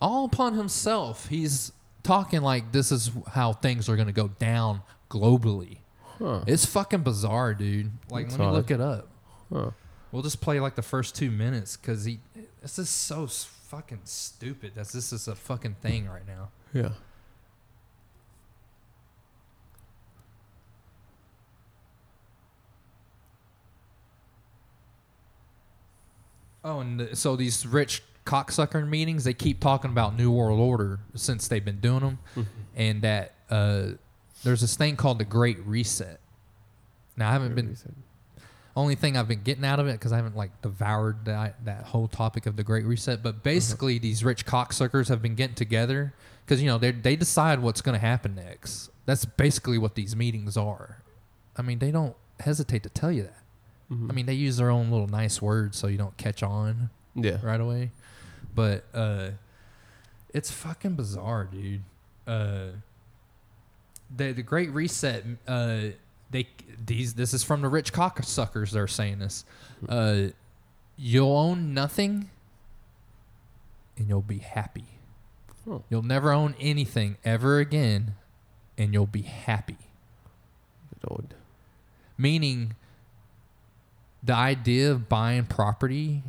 All upon himself. He's talking like this is how things are going to go down globally. Huh. It's fucking bizarre, dude. Like, That's let me odd. look it up. Huh. We'll just play like the first two minutes because he. This is so fucking stupid. That's this is a fucking thing right now. Yeah. Oh, and th- so these rich cocksucker meetings, they keep talking about New World Order since they've been doing them, and that uh, there's this thing called the Great Reset. Now I haven't been only thing I've been getting out of it because I haven't like devoured that that whole topic of the Great Reset. But basically, these rich cocksuckers have been getting together because you know they they decide what's going to happen next. That's basically what these meetings are. I mean, they don't hesitate to tell you that. Mhm. I mean, they use their own little nice words so you don't catch on yeah. right away. But uh, it's fucking bizarre, dude. Uh, the the Great Reset. Uh, they these this is from the rich cocksuckers. They're saying this. Uh, you'll own nothing, and you'll be happy. Oh. You'll never own anything ever again, and you'll be happy. Old. Meaning, the idea of buying property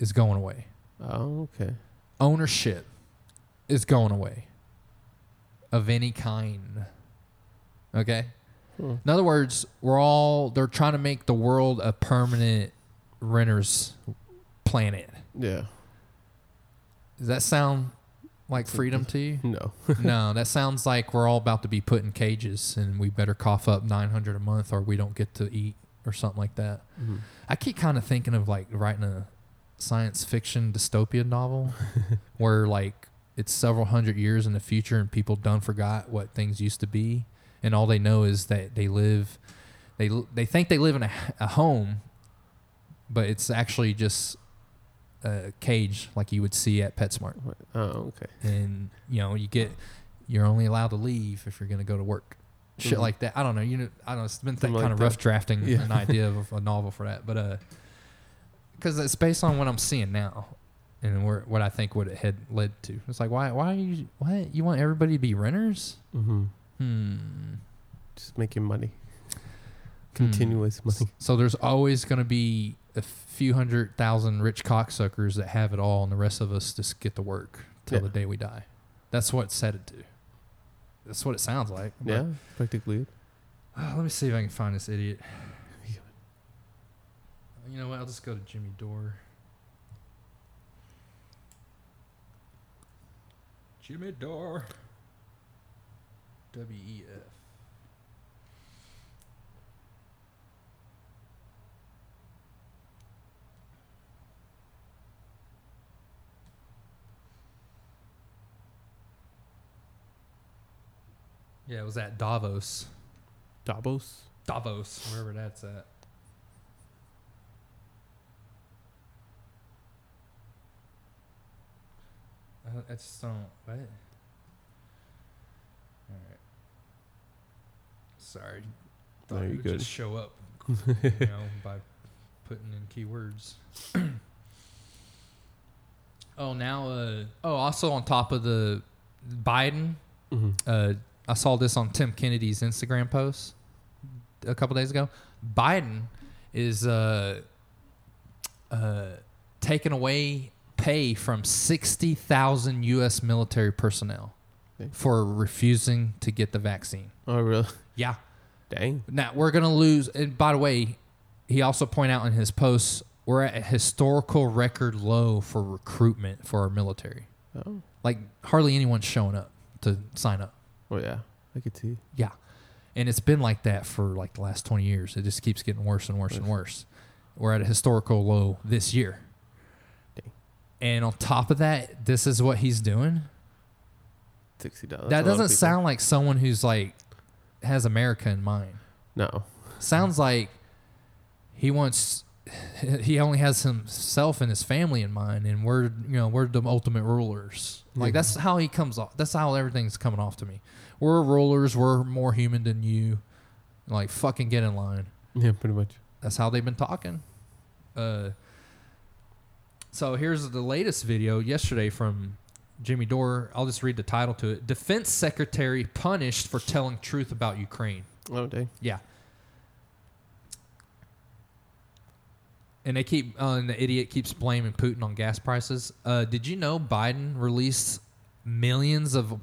is going away. Oh, okay. Ownership is going away of any kind. Okay? Hmm. In other words, we're all, they're trying to make the world a permanent renter's planet. Yeah. Does that sound like freedom to you? No. no, that sounds like we're all about to be put in cages and we better cough up 900 a month or we don't get to eat or something like that. Mhm. I keep kind of thinking of like writing a science fiction dystopia novel where like it's several hundred years in the future and people done forgot what things used to be. And all they know is that they live they they think they live in a, a home but it's actually just a cage like you would see at PetSmart. Oh, okay. and you know you get you're only allowed to leave if you're going to go to work. Shit Mhm. like that. I don't know. You know i don't know. It's been th- Something kind like of rough drafting Yeah. an idea of a novel for that but uh because it's based on what i'm seeing now and where, what i think would it had led to it's like why why are you what you want everybody to be renters Mm-hmm. hmm Just making money. Hmm. Continuous money. so there's always going to be a few hundred thousand rich cocksuckers that have it all and the rest of us just get to work till Yeah. the day we die that's what it's headed to that's what it sounds like but- Yeah, practically. Uh, let me see if I can find this idiot. You know what? I'll just go to Jimmy Dore. Jimmy Dore. W E F. Yeah, it was at Davos. Davos. Davos, wherever that's at. Uh, I just don't. What? All right. Sorry. Thought No, you're would good. just show up, you know, by putting in keywords. oh, now. Uh, oh, also on top of the Biden, hmm uh, I saw this on Tim Kennedy's Instagram post a couple days ago. Biden is uh, uh, taking away pay from 60,000 U.S. military personnel for refusing to get the vaccine. Oh, really? Yeah. Dang. Now, we're going to lose. And by the way, he also point out in his posts, we're at a historical record low for recruitment for our military. Oh. Like, hardly anyone's showing up to sign up. Oh, yeah. I could see. Yeah. And it's been like that for like the last 20 years. It just keeps getting worse and worse and worse. We're at a historical low this year. And on top of that, this is what he's doing. $60. That's a lot that doesn't sound like someone who's like has America in mind. No. Sounds like he wants he only has himself and his family in mind and we're you know, we're the ultimate rulers. Like Yeah. that's how he comes off. That's how everything's coming off to me. We're rulers, we're more human than you. Like fucking get in line. Yeah, pretty much. That's how they've been talking. Uh, so here's the latest video yesterday from Jimmy Dore. I'll just read the title to it. Defense Secretary punished for telling truth about Ukraine. Oh, dang. Yeah. And they keep, uh, and the idiot keeps blaming Putin on gas prices. Uh, did you know Biden released millions of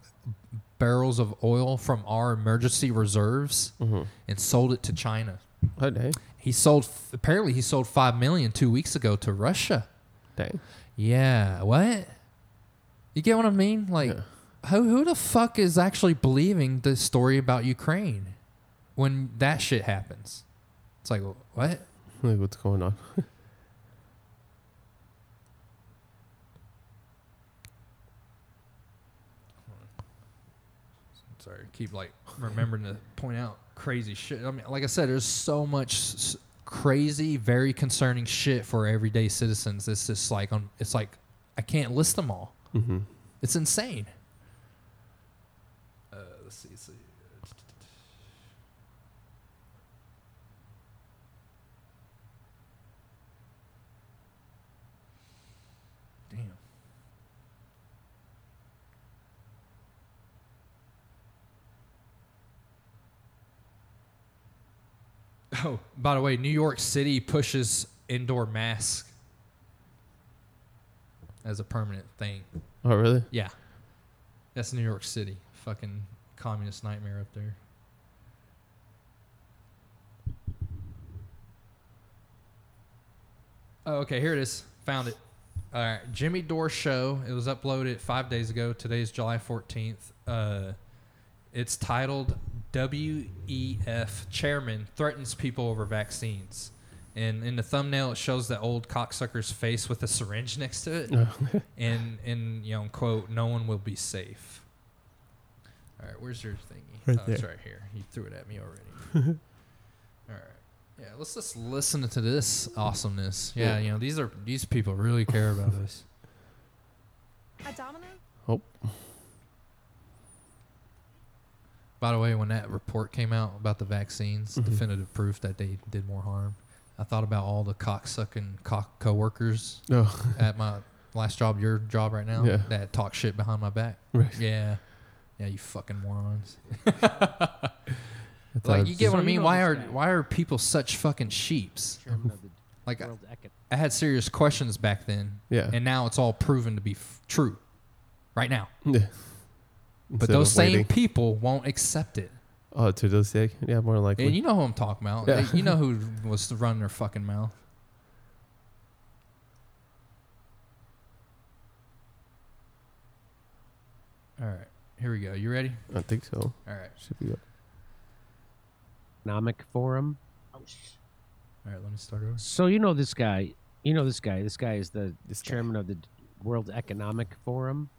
barrels of oil from our emergency reserves hmm and sold it to China? Oh, dang. He sold apparently he sold five million two weeks ago to Russia. Dang. Yeah, what? You get what I mean? Like, Yeah. who who the fuck is actually believing the story about Ukraine when that shit happens? It's like what? Like, what's going on? Sorry, keep like remembering to point out crazy shit. I mean, like I said, there's so much crazy, very concerning shit for everyday citizens. It's just like on. It's like I can't list them all. hmm It's insane. Oh, by the way, New York City pushes indoor mask as a permanent thing. Oh, really? Yeah. That's New York City. Fucking communist nightmare up there. Oh, okay. Here it is. Found it. All right. Jimmy Dore show. It was uploaded five days ago. Today's July 14th. Uh, it's titled WEF Chairman Threatens People Over Vaccines. And in the thumbnail, it shows that old cocksucker's face with a syringe next to it. Oh, and and you know quote no one will be safe. All right where's your thingy? Right oh, it's there. right here. You threw it at me already. All right. Yeah let's just listen to this awesomeness. Yeah, Yeah. you know these are these people really care about us. A domino? Oh. By the way when that report came out about the vaccines Mhm. definitive proof that they did more harm i thought about all the cocksucking cock co-workers at my last job your job right now Yeah. that talk shit behind my back Right. yeah yeah you fucking morons like you get what I mean? Why are guy. why are people such fucking sheeps? chairman of the Like I, I had serious questions back then, Yeah. and now it's all proven to be f- true, right now. yeah. But Instead those of same waiting. people won't accept it. Oh, to those sake? Yeah, more likely. And you know who I'm talking about. Yeah. You know who was running their fucking mouth. All right, here we go. You ready? I think so. All right, Should be up. Economic Forum. all right. Let me start over. So you know this guy. You know this guy. This guy is the This guy. chairman of the World Economic Forum.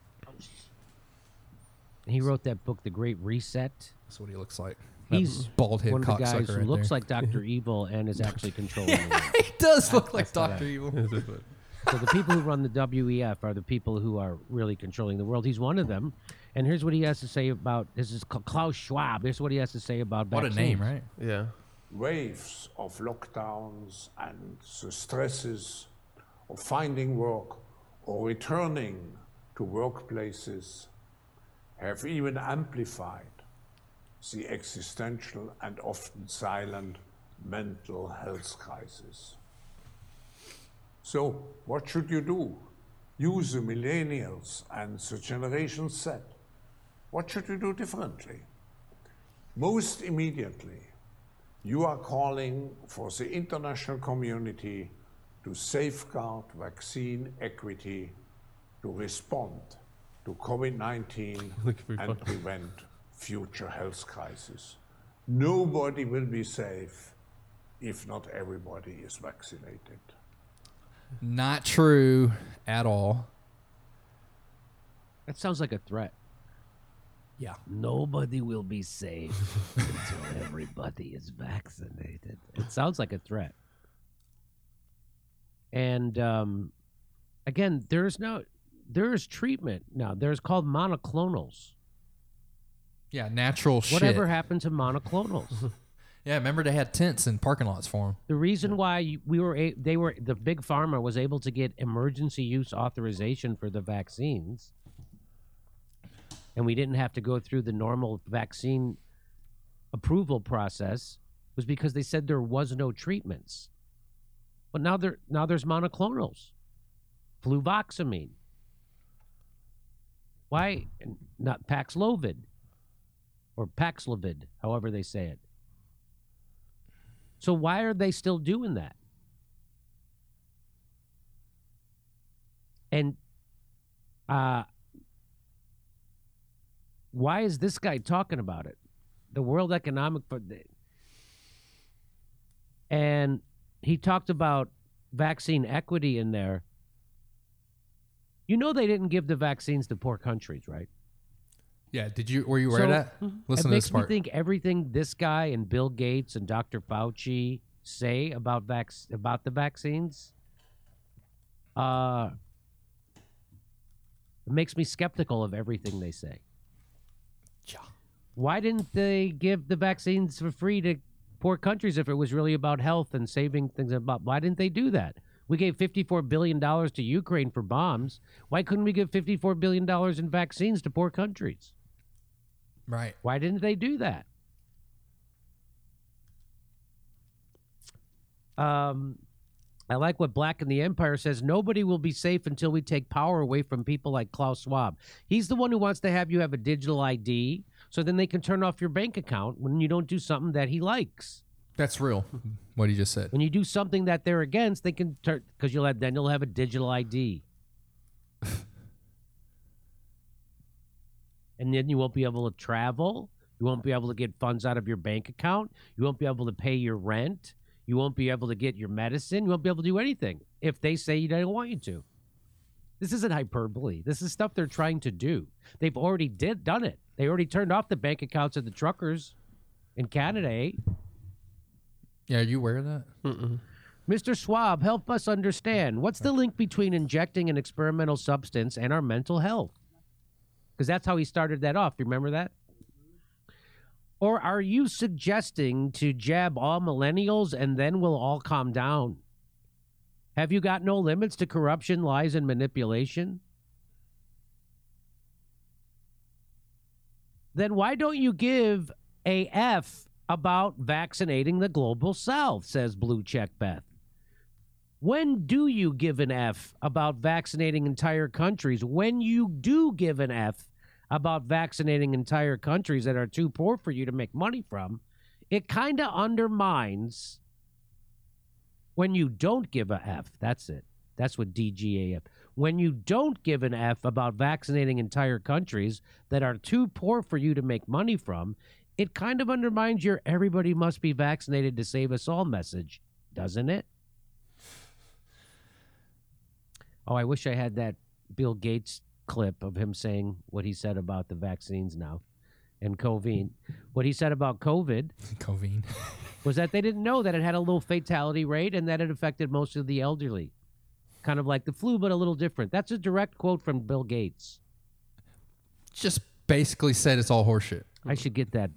He wrote that book, The Great Reset. That's what he looks like. He's bald head one of the guys who right looks there. like Doctor Evil and is actually controlling the world. he does look like That's what I- Doctor Evil. So the people who run the WEF are the people who are really controlling the world. He's one of them. And here's what he has to say about this is Klaus Schwab. Here's what he has to say about What a name, right? Yeah. waves of lockdowns and the stresses of finding work or returning to workplaces have even amplified the existential and often silent mental health crisis. So, what should you do? Use the millennials and the Generation Z. What should you do differently? Most immediately, you are calling for the international community to safeguard vaccine equity to respond to COVID 19 and fun. prevent future health crises. Nobody will be safe if not everybody is vaccinated. Not true at all. That sounds like a threat. Yeah. Nobody will be safe until everybody is vaccinated. It sounds like a threat. And um, again, there's no there is treatment now. There's called monoclonals. Yeah, natural Whatever shit. Whatever happened to monoclonals? yeah, remember they had tents in parking lots for them. the reason why we were a- they were the big pharma was able to get emergency use authorization for the vaccines and we didn't have to go through the normal vaccine approval process was because they said there was no treatments but now there now there's monoclonals fluvoxamine why not paxlovid or paxlovid however they say it so why are they still doing that? And uh why is this guy talking about it? The World Economic and he talked about vaccine equity in there. You know they didn't give the vaccines to poor countries, right? Yeah, did you were you aware So, of that? Listen it to makes this me part. think everything this guy and Bill Gates and Dr. Fauci say about vac- about the vaccines, uh, it makes me skeptical of everything they say. Yeah. Why didn't they give the vaccines for free to poor countries if it was really about health and saving things about? Why didn't they do that? We gave fifty-four billion dollars to Ukraine for bombs. Why couldn't we give fifty-four billion dollars in vaccines to poor countries? Right. Why didn't they do that? Um, I like what Black in the Empire says. Nobody will be safe until we take power away from people like Klaus Schwab. He's the one who wants to have you have a digital ID so then they can turn off your bank account when you don't do something that he likes. That's real. What he just said. When you do something that they're against, they can turn because you'll have then you'll have a digital ID. and then you won't be able to travel. You won't be able to get funds out of your bank account. You won't be able to pay your rent. You won't be able to get your medicine. You won't be able to do anything if they say you don't want you to. This isn't hyperbole. This is stuff they're trying to do. They've already did done it. They already turned off the bank accounts of the truckers in Canada. Eh? Yeah, are you aware of that? Mr. Schwab, help us understand. What's the link between injecting an experimental substance and our mental health? Because that's how he started that off. Do you remember that? Or are you suggesting to jab all millennials and then we'll all calm down? Have you got no limits to corruption, lies, and manipulation? Then why don't you give a F about vaccinating the global south, says Blue Check Beth. When do you give an F about vaccinating entire countries? When you do give an F about vaccinating entire countries that are too poor for you to make money from, it kind of undermines when you don't give a F. That's it. That's what DGAF. When you don't give an F about vaccinating entire countries that are too poor for you to make money from, it kind of undermines your everybody must be vaccinated to save us all message, doesn't it? Oh, I wish I had that Bill Gates clip of him saying what he said about the vaccines now. and Covine. What he said about COVID Covine. was that they didn't know that it had a low fatality rate and that it affected most of the elderly. Kind of like the flu, but a little different. That's a direct quote from Bill Gates. Just basically said it's all horseshit. I should get that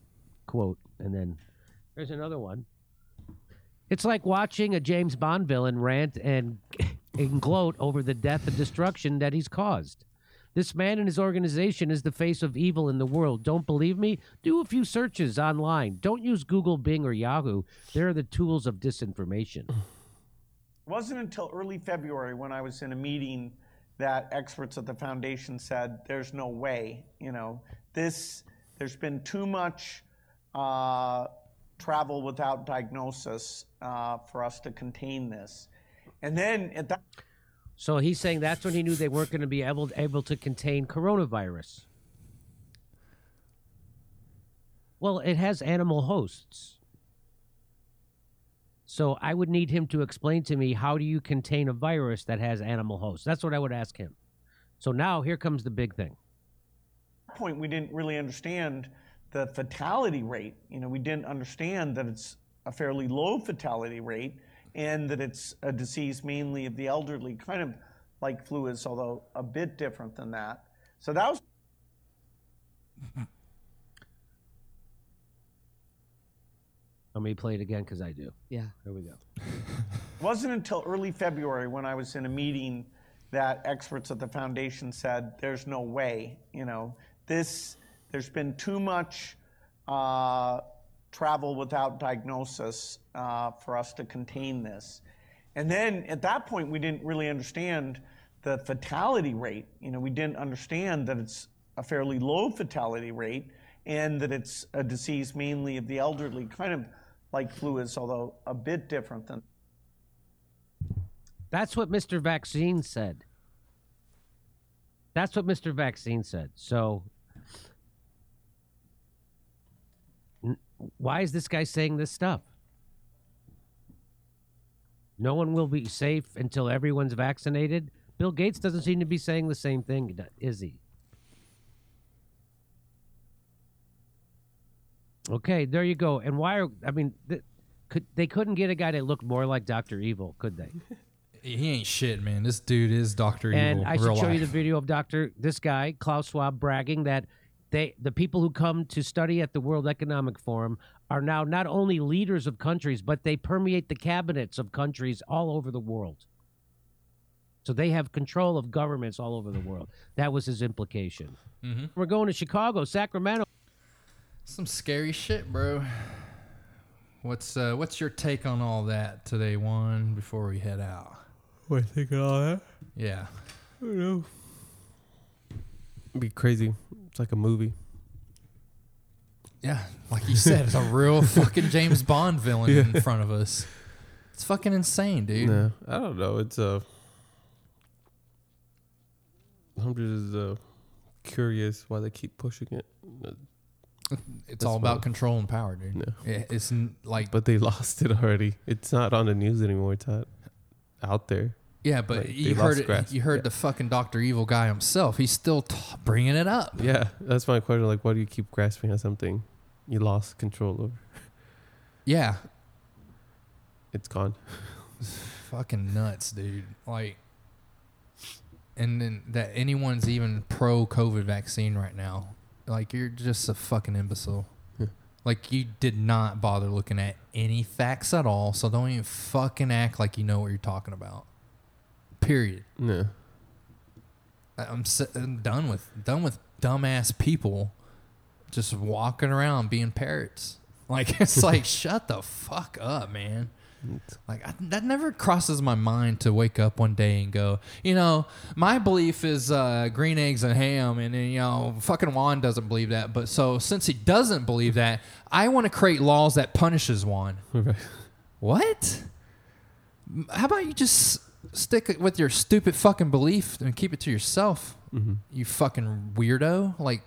quote. And then there's another one. It's like watching a James Bond villain rant and, and gloat over the death and destruction that he's caused. This man and his organization is the face of evil in the world. Don't believe me? Do a few searches online. Don't use Google, Bing, or Yahoo. They're the tools of disinformation. It wasn't until early February when I was in a meeting that experts at the foundation said, "There's no way, you know, this. There's been too much travel without diagnosis uh, for us to contain this." And then at that So he's saying that's when he knew they weren't going to be able, able to contain coronavirus. Well, it has animal hosts. So I would need him to explain to me how do you contain a virus that has animal hosts? That's what I would ask him. So now here comes the big thing. point, we didn't really understand the fatality rate. You know, we didn't understand that it's a fairly low fatality rate and that it's a disease mainly of the elderly, kind of like flu is, although a bit different than that. So that was Let me play it again because I do. Yeah. Here we go. It wasn't until early February when I was in a meeting that experts at the foundation said, "There's no way, you know, this. There's been too much uh, travel without diagnosis uh, for us to contain this." And then at that point, we didn't really understand the fatality rate. You know, we didn't understand that it's a fairly low fatality rate and that it's a disease mainly of the elderly, kind of like flu is, although a bit different than. That's what Mr. Vaccine said. That's what Mr. Vaccine said. So, why is this guy saying this stuff? No one will be safe until everyone's vaccinated. Bill Gates doesn't seem to be saying the same thing, is he? Okay, there you go. And why are I mean, th- could they couldn't get a guy that looked more like Doctor Evil, could they? He ain't shit, man. This dude is Doctor And Evil. I should show you the video of Doctor this guy Klaus Schwab bragging that they the people who come to study at the World Economic Forum are now not only leaders of countries, but they permeate the cabinets of countries all over the world. So they have control of governments all over the world. That was his implication. Mhm. We're going to Chicago, Sacramento. Some scary shit, bro. What's uh, what's your take on all that today, Juan? Before we head out, What think of all that? yeah. I don't know. It'd be crazy. It's like a movie. Yeah, like you said, it's a real fucking James Bond villain in front of us. It's fucking insane, dude. No, I don't know. It's uh, I'm just uh, curious why they keep pushing it. It's That's all about control and power, dude. No. Yeah, it's like, But they lost it already. It's not on the news anymore. It's not out there. Yeah, but like, you heard lost it. grasp. You heard the fucking Doctor Evil guy himself. He's still t- bringing it up. Yeah, that's my question. Like, why do you keep grasping at something you lost control over? Yeah, It's gone. fucking nuts, dude. Like, and then that anyone's even pro COVID vaccine right now, like you're just a fucking imbecile. Yeah. Like you did not bother looking at any facts at all, so don't even fucking act like you know what you're talking about. Period. No. I- I'm, s- I'm done with done with dumbass people just walking around being parrots. Like it's like shut the fuck up, man. Like I, that never crosses my mind to wake up one day and go, you know, my belief is uh, green eggs and ham, and then, you know, fucking Juan doesn't believe that. But so since he doesn't believe that, I want to create laws that punishes Juan. Right. What? How about you just stick it with your stupid fucking belief and keep it to yourself? Mhm. You fucking weirdo. Like,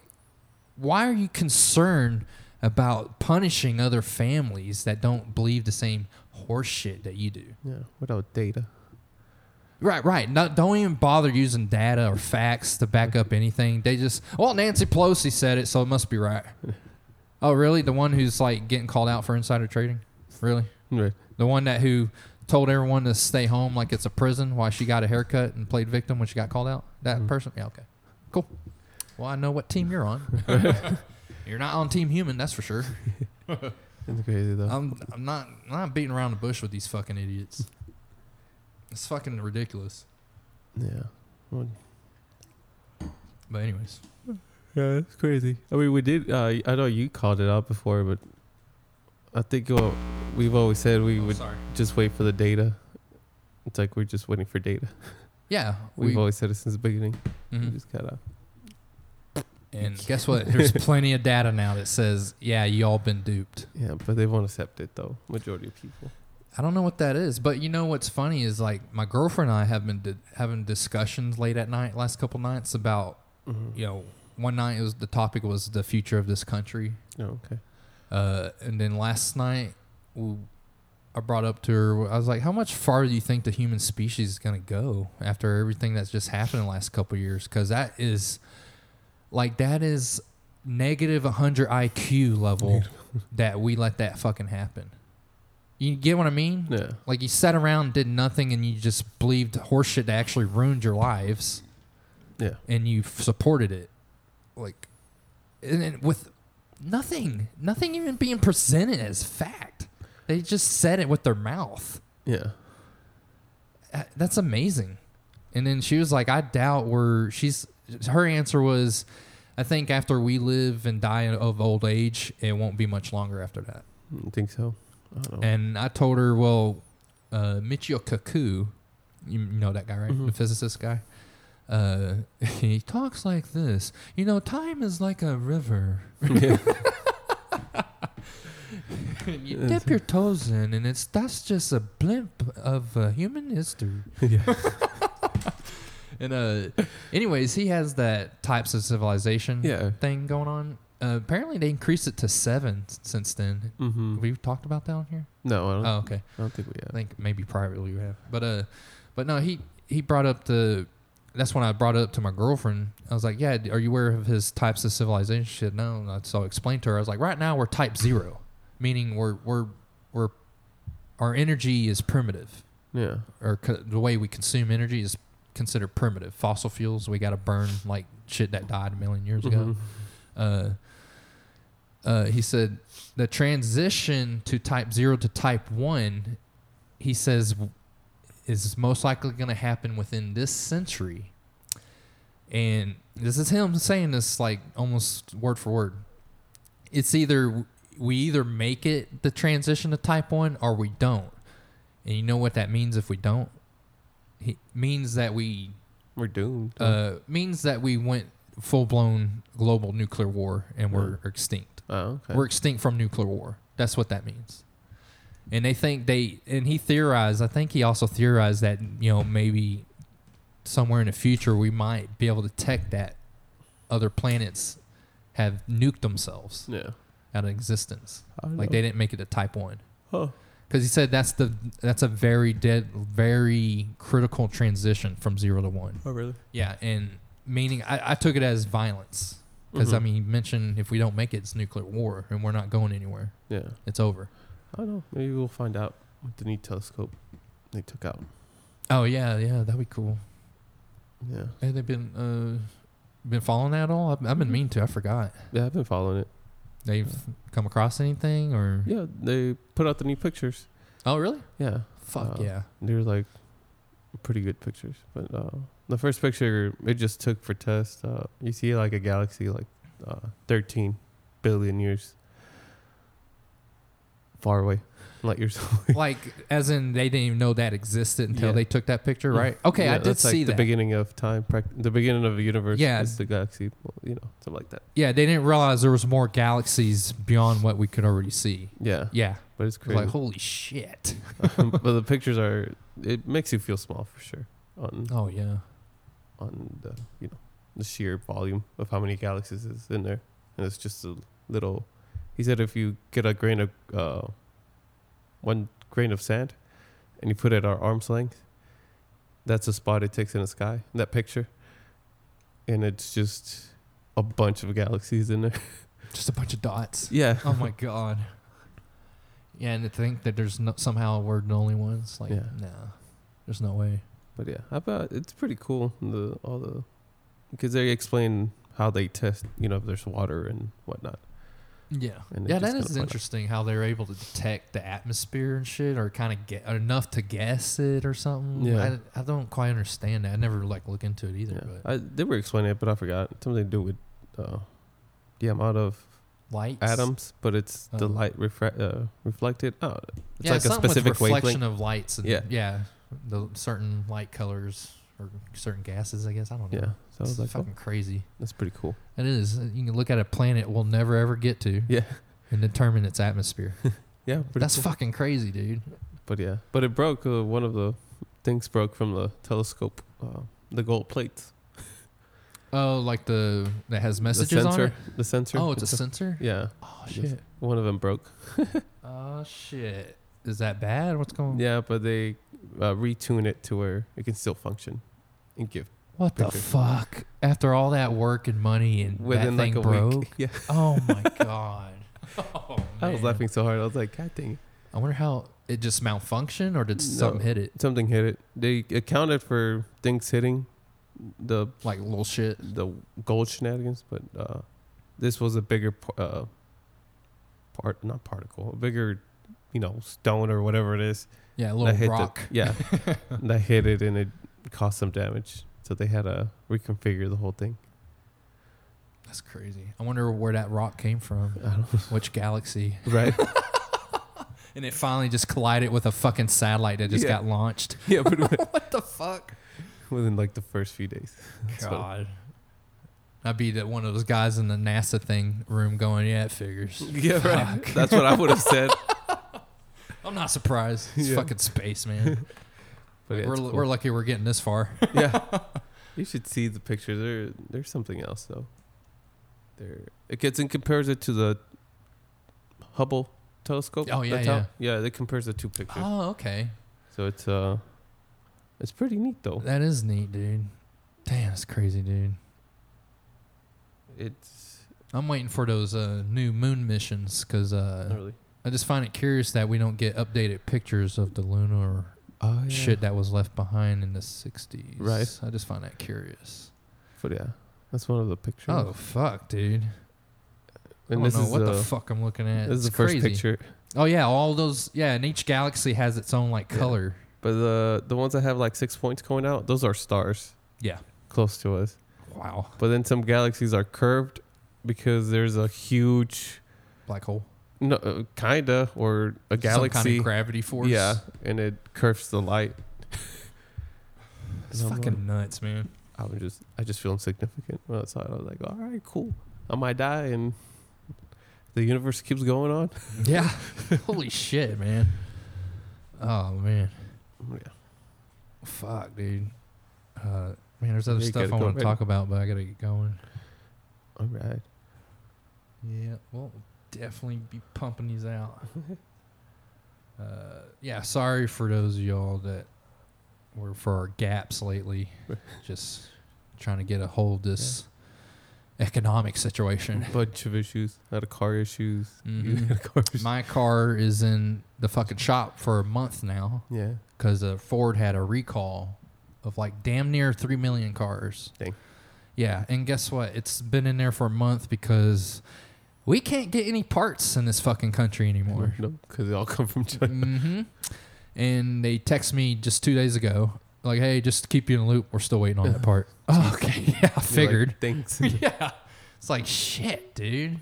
why are you concerned about punishing other families that don't believe the same horseshit that you do? Yeah, without data. Right, right. No, don't even bother using data or facts to back up anything. They just, well, Nancy Pelosi said it, so it must be right. Oh, really? The one who's like getting called out for insider trading? Really? Right. The one that who told everyone to stay home like it's a prison while she got a haircut and played victim when she got called out? That Mhm. person? Yeah, okay. Cool. Well, I know what team you're on. you're not on Team Human, that's for sure. It's crazy though. I'm I'm not I'm not beating around the bush with these fucking idiots. It's fucking ridiculous. yeah. Well, But anyways, Yeah, it's crazy. I mean, we did. Uh, I know you called it out before, but I think uh, we've always said we Oh, would sorry. just wait for the data. It's like we're just waiting for data. Yeah, We've we, always said it since the beginning. We mhm. just gotta. and guess what? There's plenty of data now that says, yeah, you all been duped. Yeah, but they won't accept it though. Majority of people. I don't know what that is, but you know what's funny is like my girlfriend and I have been di- having discussions late at night, last couple nights about Mm-hmm. you know one night it was the topic was the future of this country, Oh, okay. uh, and then last night we, I brought up to her, I was like, how much farther do you think the human species is gonna go after everything that's just happened in the last couple of years? Because that is like that is negative 100 IQ level that we let that fucking happen. You get what I mean? Yeah. Like you sat around, did nothing, and you just believed horseshit that actually ruined your lives, Yeah. and you supported it, like, and then with nothing, nothing even being presented as fact. They just said it with their mouth. Yeah. Uh, That's amazing. And then she was like, "I doubt we're." She's her answer was, "I think after we live and die of old age, it won't be much longer after that." I think so. I don't know. And I told her, well, uh, Michio Kaku, you know that guy, right? Mhm. The physicist guy. Uh, he talks like this. You know, time is like a river. yeah. you dip your toes in, and it's that's just a blimp of uh, human history. yeah. And uh, anyways, he has that types of civilization Yeah. thing going on. Uh, apparently, they increased it to seven s- since then. Mm-hmm. We've talked about that on here. No, I don't. Oh, okay. I don't think we I have. think maybe privately we have, but uh, but no, he he brought up the. That's when I brought it up to my girlfriend. I was like, "Yeah, are you aware of his types of civilization?" She said, "No." And I- so I explained to her. I was like, "Right now we're type zero, meaning we're we're we're our energy is primitive, Yeah. or co- the way we consume energy is considered primitive. Fossil fuels we got to burn like shit that died a million years ago." Mhm. uh, uh, he said the transition to type 0 to type 1 he says is most likely going to happen within this century and this is him saying this like almost word for word it's either we either make it the transition to type 1 or we don't and you know what that means if we don't it means that we We're doomed. uh, means that we went full blown global nuclear war and we're extinct. oh, okay. We're extinct from nuclear war. That's what that means. And they think they and he theorized. I think he also theorized that you know maybe somewhere in the future we might be able to detect that other planets have nuked themselves yeah. Out of existence. Like they didn't make it to type one Huh. because he said that's the that's a very dead, very critical transition from zero to one. Oh, really? Yeah, and meaning I, I took it as violence because I Mhm. mean he mentioned if we don't make it, it's nuclear war, and we're not going anywhere. Yeah. It's over. I don't know. Maybe we'll find out with the new telescope they took out. Oh yeah, yeah, that'd be cool. Yeah. Have they been uh been following that at all? I've, I've been mean to. I forgot. Yeah, I've been following it. They've come across anything or? Yeah, they put out the new pictures. Oh really? Yeah. Fuck Uh, yeah. They're like pretty good pictures. But uh, the first picture it just took for test. Uh, you see like a galaxy like uh, 13 billion years far away, light years away. like as in they didn't even know that existed until Yeah. they took that picture, right? Okay, Yeah, I did that's like see the beginning of time, the beginning of the universe. Yeah. is the galaxy. You know, something like that. Yeah, they didn't realize there was more galaxies beyond what we could already see. Yeah, Yeah, but it's crazy. like holy shit. but the pictures are. It makes you feel small for sure. On Oh yeah. on the you know the sheer volume of how many galaxies is in there, and it's just a little. He said if you get a grain of uh, one grain of sand, and you put it at our arm's length, that's a spot it takes in the sky. That picture, and it's just a bunch of galaxies in there. Just a bunch of dots. Yeah. Oh my god. Yeah, and to think that there's no, somehow we're the only ones. Like, Yeah. no, there's no way. But yeah, I bet it's pretty cool. The all the because they explain how they test. You know, if there's water and whatnot. Yeah, yeah, that is interesting how they're able to detect the atmosphere and shit, or kind of get enough to guess it or something. Yeah. I, I don't quite understand that. I never like look into it either. Yeah, But I, they were explaining it, but I forgot something to do with uh, the amount of light atoms, but it's the Oh. light refra- uh, reflected. Oh, it's yeah, like a something specific with reflection wavelength. of lights. And, Yeah. yeah, the certain light colors or certain gases. I guess I don't know. Yeah, so I was like, oh, fucking crazy. that's pretty cool. It is. You can look at a planet we'll never ever get to Yeah, and determine its atmosphere. yeah, That's cool. fucking crazy, dude. But yeah, but it broke. Uh, one of the things broke from the telescope. Uh, the gold plates. Oh, like the that has The messages sensor. on it. The sensor. Oh, it's a It's sensor. Yeah, Oh shit. one of them broke. Oh shit. Is that bad? What's going? On? Yeah, but they uh, retune it to where it can still function and give What the Picture. fuck? After all that work and money and within that like thing a broke. week. Yeah, Oh my god. Oh, I was laughing so hard. I was like, God dang it. I wonder how it just malfunctioned or did No. something hit it? Something hit it. They accounted for things hitting the Like little shit. the gold shenanigans, but uh, this was a bigger uh, part, not particle, a bigger, you know, stone or whatever it is. Yeah, a little rock. The, yeah, that hit it and it caused some damage. So they had to reconfigure the whole thing. That's crazy. I wonder where that rock came from. I don't know. Which galaxy? Right? And it finally just collided with a fucking satellite that just Yeah. got launched. yeah, but what the fuck? within like the first few days. God. I'd be the, one of those guys in the NASA thing room going, yeah, it figures. Yeah, right. That's what I would have said. I'm not surprised. It's Yeah. fucking space, man. But we're, cool. we're lucky we're getting this far. yeah. You should see the pictures. There, there's something else though. There, it gets and compares it to the Hubble telescope. Oh, yeah, yeah. yeah. It compares the two pictures. Oh, okay. So it's uh, it's pretty neat though. That is neat, dude. Damn, that's crazy, dude. It's I'm waiting for those uh, new moon missions because uh, really. I just find it curious that we don't get updated pictures of the lunar Oh yeah. shit that was left behind in the 60s. Right. I just find that curious. But yeah, that's one of the pictures. Oh, fuck, dude. I and don't this know is what uh, the fuck I'm looking at. This is It's the first picture. Oh, yeah, all those. Yeah, and each galaxy has its own, like, Yeah. color. But the the ones that have like six points going out, those are stars Yeah. close to us. Wow. But then some galaxies are curved because there's a huge, Black hole. No, uh, kinda, or a Some galaxy. kind of gravity force. Yeah, and it curves the light. It's fucking nuts, man. I was just, I just feel insignificant when I saw it. I was like, all right, cool. I might die, and the universe keeps going on. Yeah. Holy shit, man. Oh, man. Yeah. Fuck, dude. Uh, man, there's other you stuff I want to talk about, but I gotta get going. All right. Yeah, we'll definitely be pumping these out. uh, yeah, sorry for those of y'all that were for our gaps lately. Just trying to get a hold of this economic situation. Bunch of issues. I had a car issues. You Mhm. car issues. My car is in the fucking shop for a month now Yeah. because uh, Ford had a recall of like damn near 3 million cars. Dang. Yeah, and guess what? It's been in there for a month because we can't get any parts in this fucking country anymore. No, because they all come from China. hmm And they text me just two days ago, like, "Hey, just to keep you in the loop, we're still waiting on that part." oh, okay, yeah, I You're like, figured. Thanks. yeah, it's like shit, dude.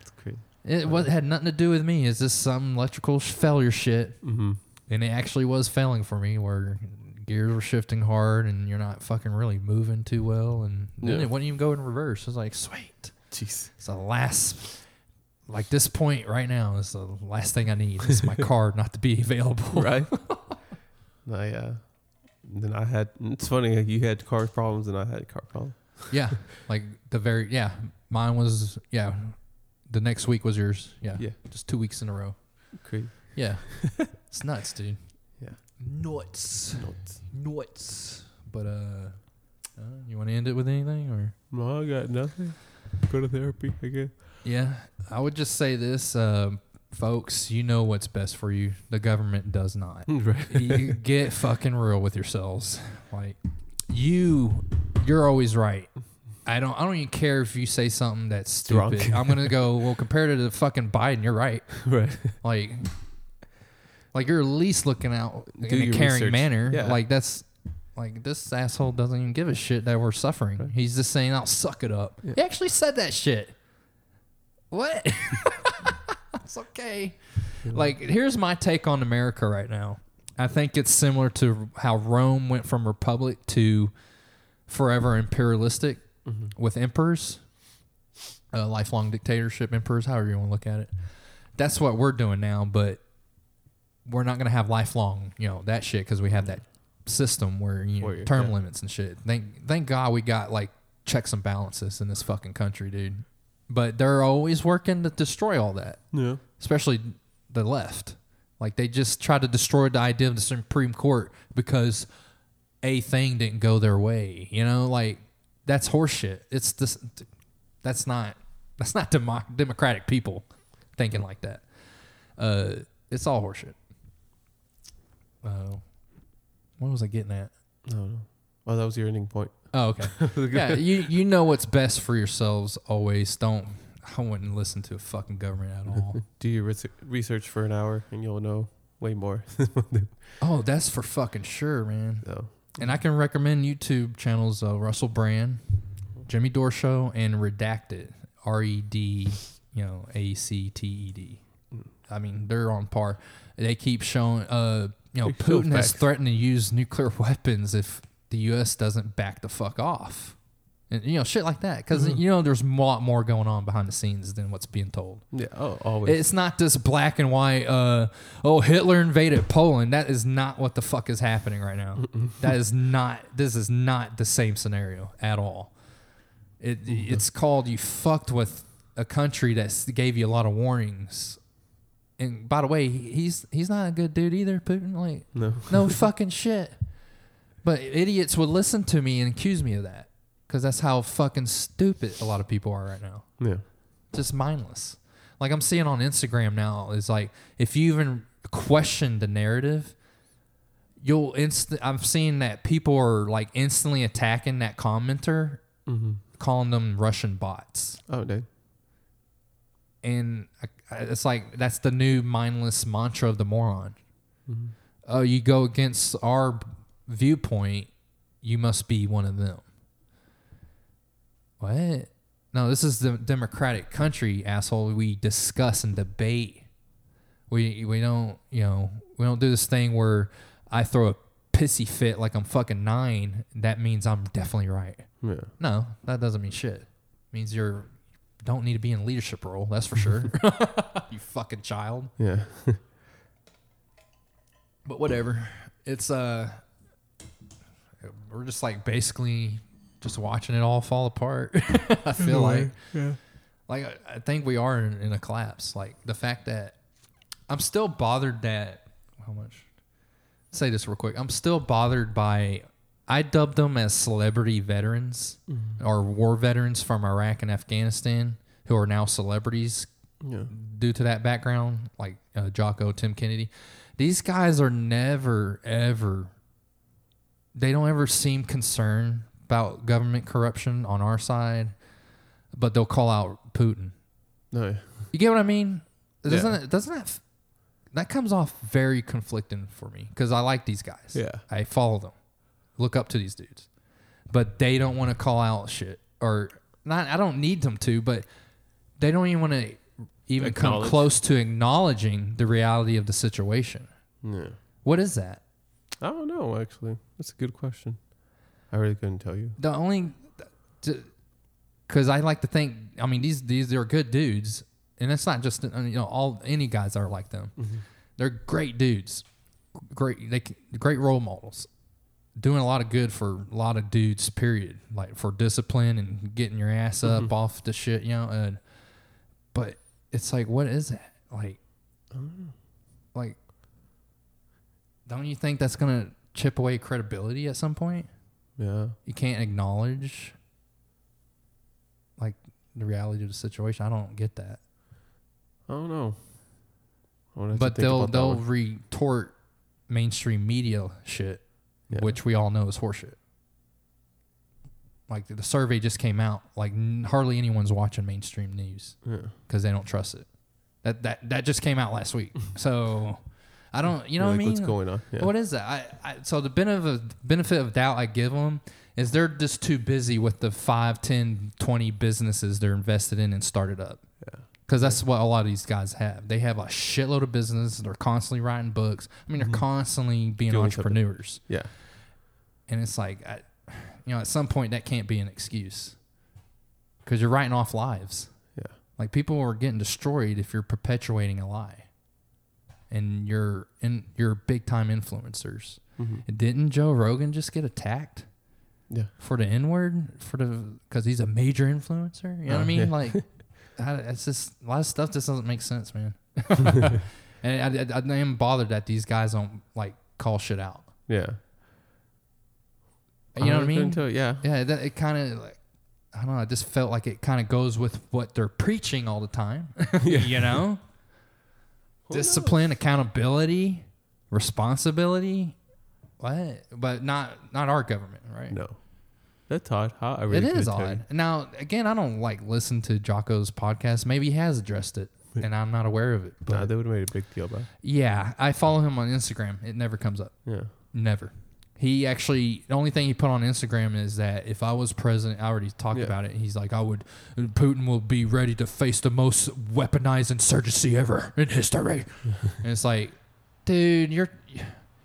it's crazy. It was, had nothing to do with me. Is this some electrical sh- failure shit, Mm-hmm. and it actually was failing for me, where gears were shifting hard, and you're not fucking really moving too well, and then Yeah. it wouldn't even go in reverse. I was like, sweet. Jeez. It's the last, like this point right now is the last thing I need. Is my card not to be available. right? I uh, then I had. It's funny you had car problems and I had car problems. Yeah, like the very yeah. Mine was yeah. The next week was yours. Yeah, Yeah, just two weeks in a row. crazy. Yeah, it's nuts, dude. Yeah. nuts, Notes. nuts. But uh, uh you want to end it with anything or? No, I got nothing. Go to therapy again. Yeah, I would just say this, uh, folks. You know what's best for you. The government does not. right. you get fucking real with yourselves. Like you, you're always right. I don't. I don't even care if you say something that's stupid. Drunk. I'm gonna go. Well, compared to the fucking Biden, you're right. Right. Like, like you're at least looking out Do in a caring research. manner. Yeah. Like that's. Like this asshole doesn't even give a shit that we're suffering. He's just saying, "I'll suck it up." He actually said that shit. What? it's okay. Like, here's my take on America right now. I think it's similar to how Rome went from republic to forever imperialistic with emperors, uh, lifelong dictatorship emperors, however you want to look at it. That's what we're doing now, but we're not going to have lifelong, you know, that shit because we have that system where you know, you- term yeah. limits and shit. Thank thank God we got like checks and balances in this fucking country, dude. But they're always working to destroy all that Yeah. especially the left. Like they just try to destroy the idea of the Supreme Court because a thing didn't go their way. You know, like that's horseshit. It's this. That's not. That's not demo- democratic people thinking like that. Uh, it's all horseshit. Uh, what was I getting at? No, no. Oh, that was your ending point. Oh, okay. yeah, you you know what's best for yourselves always. Don't. I wouldn't listen to a fucking government at all. Do your res- research for an hour, and you'll know way more. oh, that's for fucking sure, man. so, And I can recommend YouTube channels uh, Russell Brand, Jimmy Dore Show, and Redacted. R E D, you know, A C T E D. I mean, they're on par. They keep showing, uh, you know, Putin has threatened to use nuclear weapons if the U.S. doesn't back the fuck off. And, you know, shit like that. Because, Mm-hmm. you know, there's a lot more going on behind the scenes than what's being told. yeah. Oh, always. It's not this black and white. Uh, oh, Hitler invaded Poland. That is not what the fuck is happening right now. that is not. This is not the same scenario at all. It it's called you fucked with a country that gave you a lot of warnings. And by the way, he's he's not a good dude either. Putin, like no. no fucking shit. But idiots would listen to me and accuse me of that because that's how fucking stupid a lot of people are right now Yeah. just mindless. Like I'm seeing on Instagram now is like if you even question the narrative, you'll instant. I'm seeing that people are like instantly attacking that commenter, Mm-hmm. calling them Russian bots, Oh, dude. and I- I- it's like that's the new mindless mantra of the moron. Mm-hmm. Oh, you go against our viewpoint, you must be one of them. What? No, this is the democratic country, asshole. We discuss and debate. We we don't you know we don't do this thing where I throw a pissy fit like I'm fucking nine. That means I'm definitely right. Yeah. No, that doesn't mean shit. It means you're don't need to be in a leadership role. That's for sure. you fucking child. Yeah. But whatever. It's uh we're just like basically just watching it all fall apart. I feel like yeah. like I, I think we are in, in a collapse. Like the fact that I'm still bothered that how much say this real quick. I'm still bothered by I dubbed them as celebrity veterans or war veterans from Iraq and Afghanistan who are now celebrities Yeah. due to that background, like uh, Jocko, Tim Kennedy. These guys are never, ever, they don't ever seem concerned about government corruption on our side, but they'll call out Putin. No. You get what I mean? Doesn't Yeah. it, doesn't that, that comes off very conflicting for me because I like these guys. Yeah. I follow them, look up to these dudes, but they don't want to call out shit or not. I don't need them to, but they don't even want to even come close to acknowledging the reality of the situation. Yeah. What is that? I don't know, actually. That's a good question. I really couldn't tell you. The only, because I like to think. I mean, these these are good dudes, and it's not just you know all any guys are like them. Mm-hmm. They're great dudes, great they great role models, doing a lot of good for a lot of dudes. Period. Like for discipline and getting your ass up mm-hmm. off the shit, you know. And but it's like, what is that? Like, mm. like, don't you think that's gonna chip away credibility at some point? Yeah. you can't acknowledge like the reality of the situation. I don't get that. I don't know. I wanna have to But they'll they'll retort mainstream media shit, Yeah. which we all know is horseshit. Like the, the survey just came out, like n- hardly anyone's watching mainstream news Yeah. because they don't trust it. That that that just came out last week. So I don't, you know You're what I mean? What's going on? Yeah. What is that? I, I so the benefit of, benefit of doubt I give them is they're just too busy with the 5, 10, 20 businesses they're invested in and started up. Because that's what a lot of these guys have. They have a shitload of business. They're constantly writing books. I mean, they're constantly being Mm-hmm. Doing something. entrepreneurs. Yeah. And it's like, I, you know, at some point that can't be an excuse because you're writing off lives. Yeah. Like people are getting destroyed if you're perpetuating a lie, and you're in you're big time influencers. Mm-hmm. Didn't Joe Rogan just get attacked Yeah. for the N word for the because he's a major influencer? You know what I Oh, mean? yeah. Like, I, it's just a lot of stuff just doesn't make sense, man. and I, I, I am bothered that these guys don't like call shit out. Yeah. You know what I mean? tell- yeah. Yeah, that, it kind of like I don't know. I just felt like it kind of goes with what they're preaching all the time. you know, discipline, accountability, responsibility. What? But not not our government, right? No. That's odd. How I really it is odd. Now, again, I don't like listen to Jocko's podcast. Maybe he has addressed it, and I'm not aware of it. But Nah, they would have made a big deal about it. yeah, I follow him on Instagram. It never comes up. Yeah. Never. He actually, the only thing he put on Instagram is that if I was president, I already talked Yeah. about it. He's like, I would, Putin will be ready to face the most weaponized insurgency ever in history. and it's like, dude, you're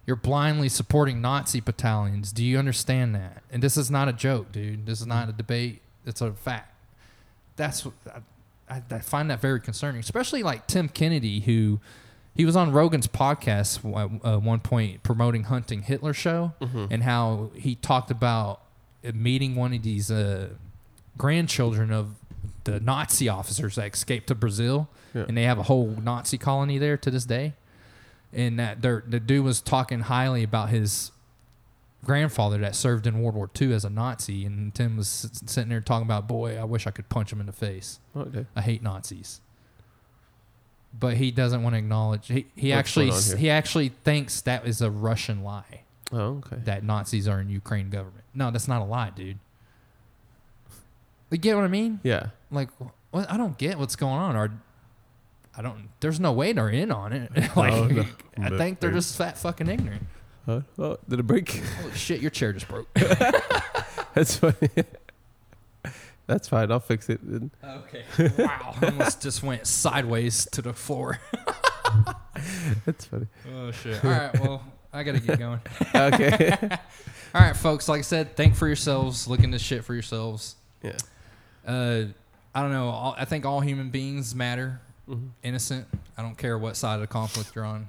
you're blindly supporting Nazi battalions. Do you understand that? And this is not a joke, dude. This is not a debate. It's a fact. That's what I, I, find that very concerning, especially like Tim Kennedy, who he was on Rogan's podcast at uh, one point promoting hunting Hitler show and how he talked about meeting one of these uh, grandchildren of the Nazi officers that escaped to Brazil, Yeah. and they have a whole Nazi colony there to this day. And that they're- the dude was talking highly about his grandfather that served in World War II as a Nazi, and Tim was sitting there talking about, boy, I wish I could punch him in the face. Okay. I hate Nazis. But he doesn't want to acknowledge. He, he What's actually going on here? he actually thinks that is a Russian lie Oh, okay. that Nazis are in Ukraine government. No, that's not a lie, dude. You get what I mean? Yeah. Like, what? I don't get what's going on. Or I don't. There's no way they're in on it. like, Oh, no. I think they're just fat fucking ignorant. Huh? Oh, did it break? Holy shit, your chair just broke. That's funny. That's fine. I'll fix it. then. okay. Wow. Almost just went sideways to the floor. That's funny. Oh shit. All right. Well, I gotta get going. Okay. All right, folks. Like I said, think for yourselves. Look into shit for yourselves. yeah. Uh, I don't know. I think all human beings matter. Mm-hmm. Innocent. I don't care what side of the conflict you're on.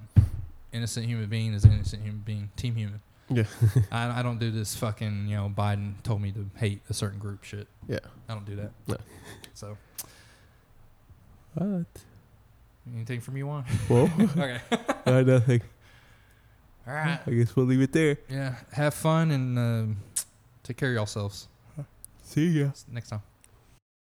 Innocent human being is an innocent human being. Team human. Yeah. I, I don't do this fucking you know Biden told me to hate a certain group shit. Yeah. I don't do that. No. So What? anything from you on? Well, okay. uh, nothing. All right. I guess we'll leave it there. Yeah. Have fun and um take care of yourselves. See ya. Next time.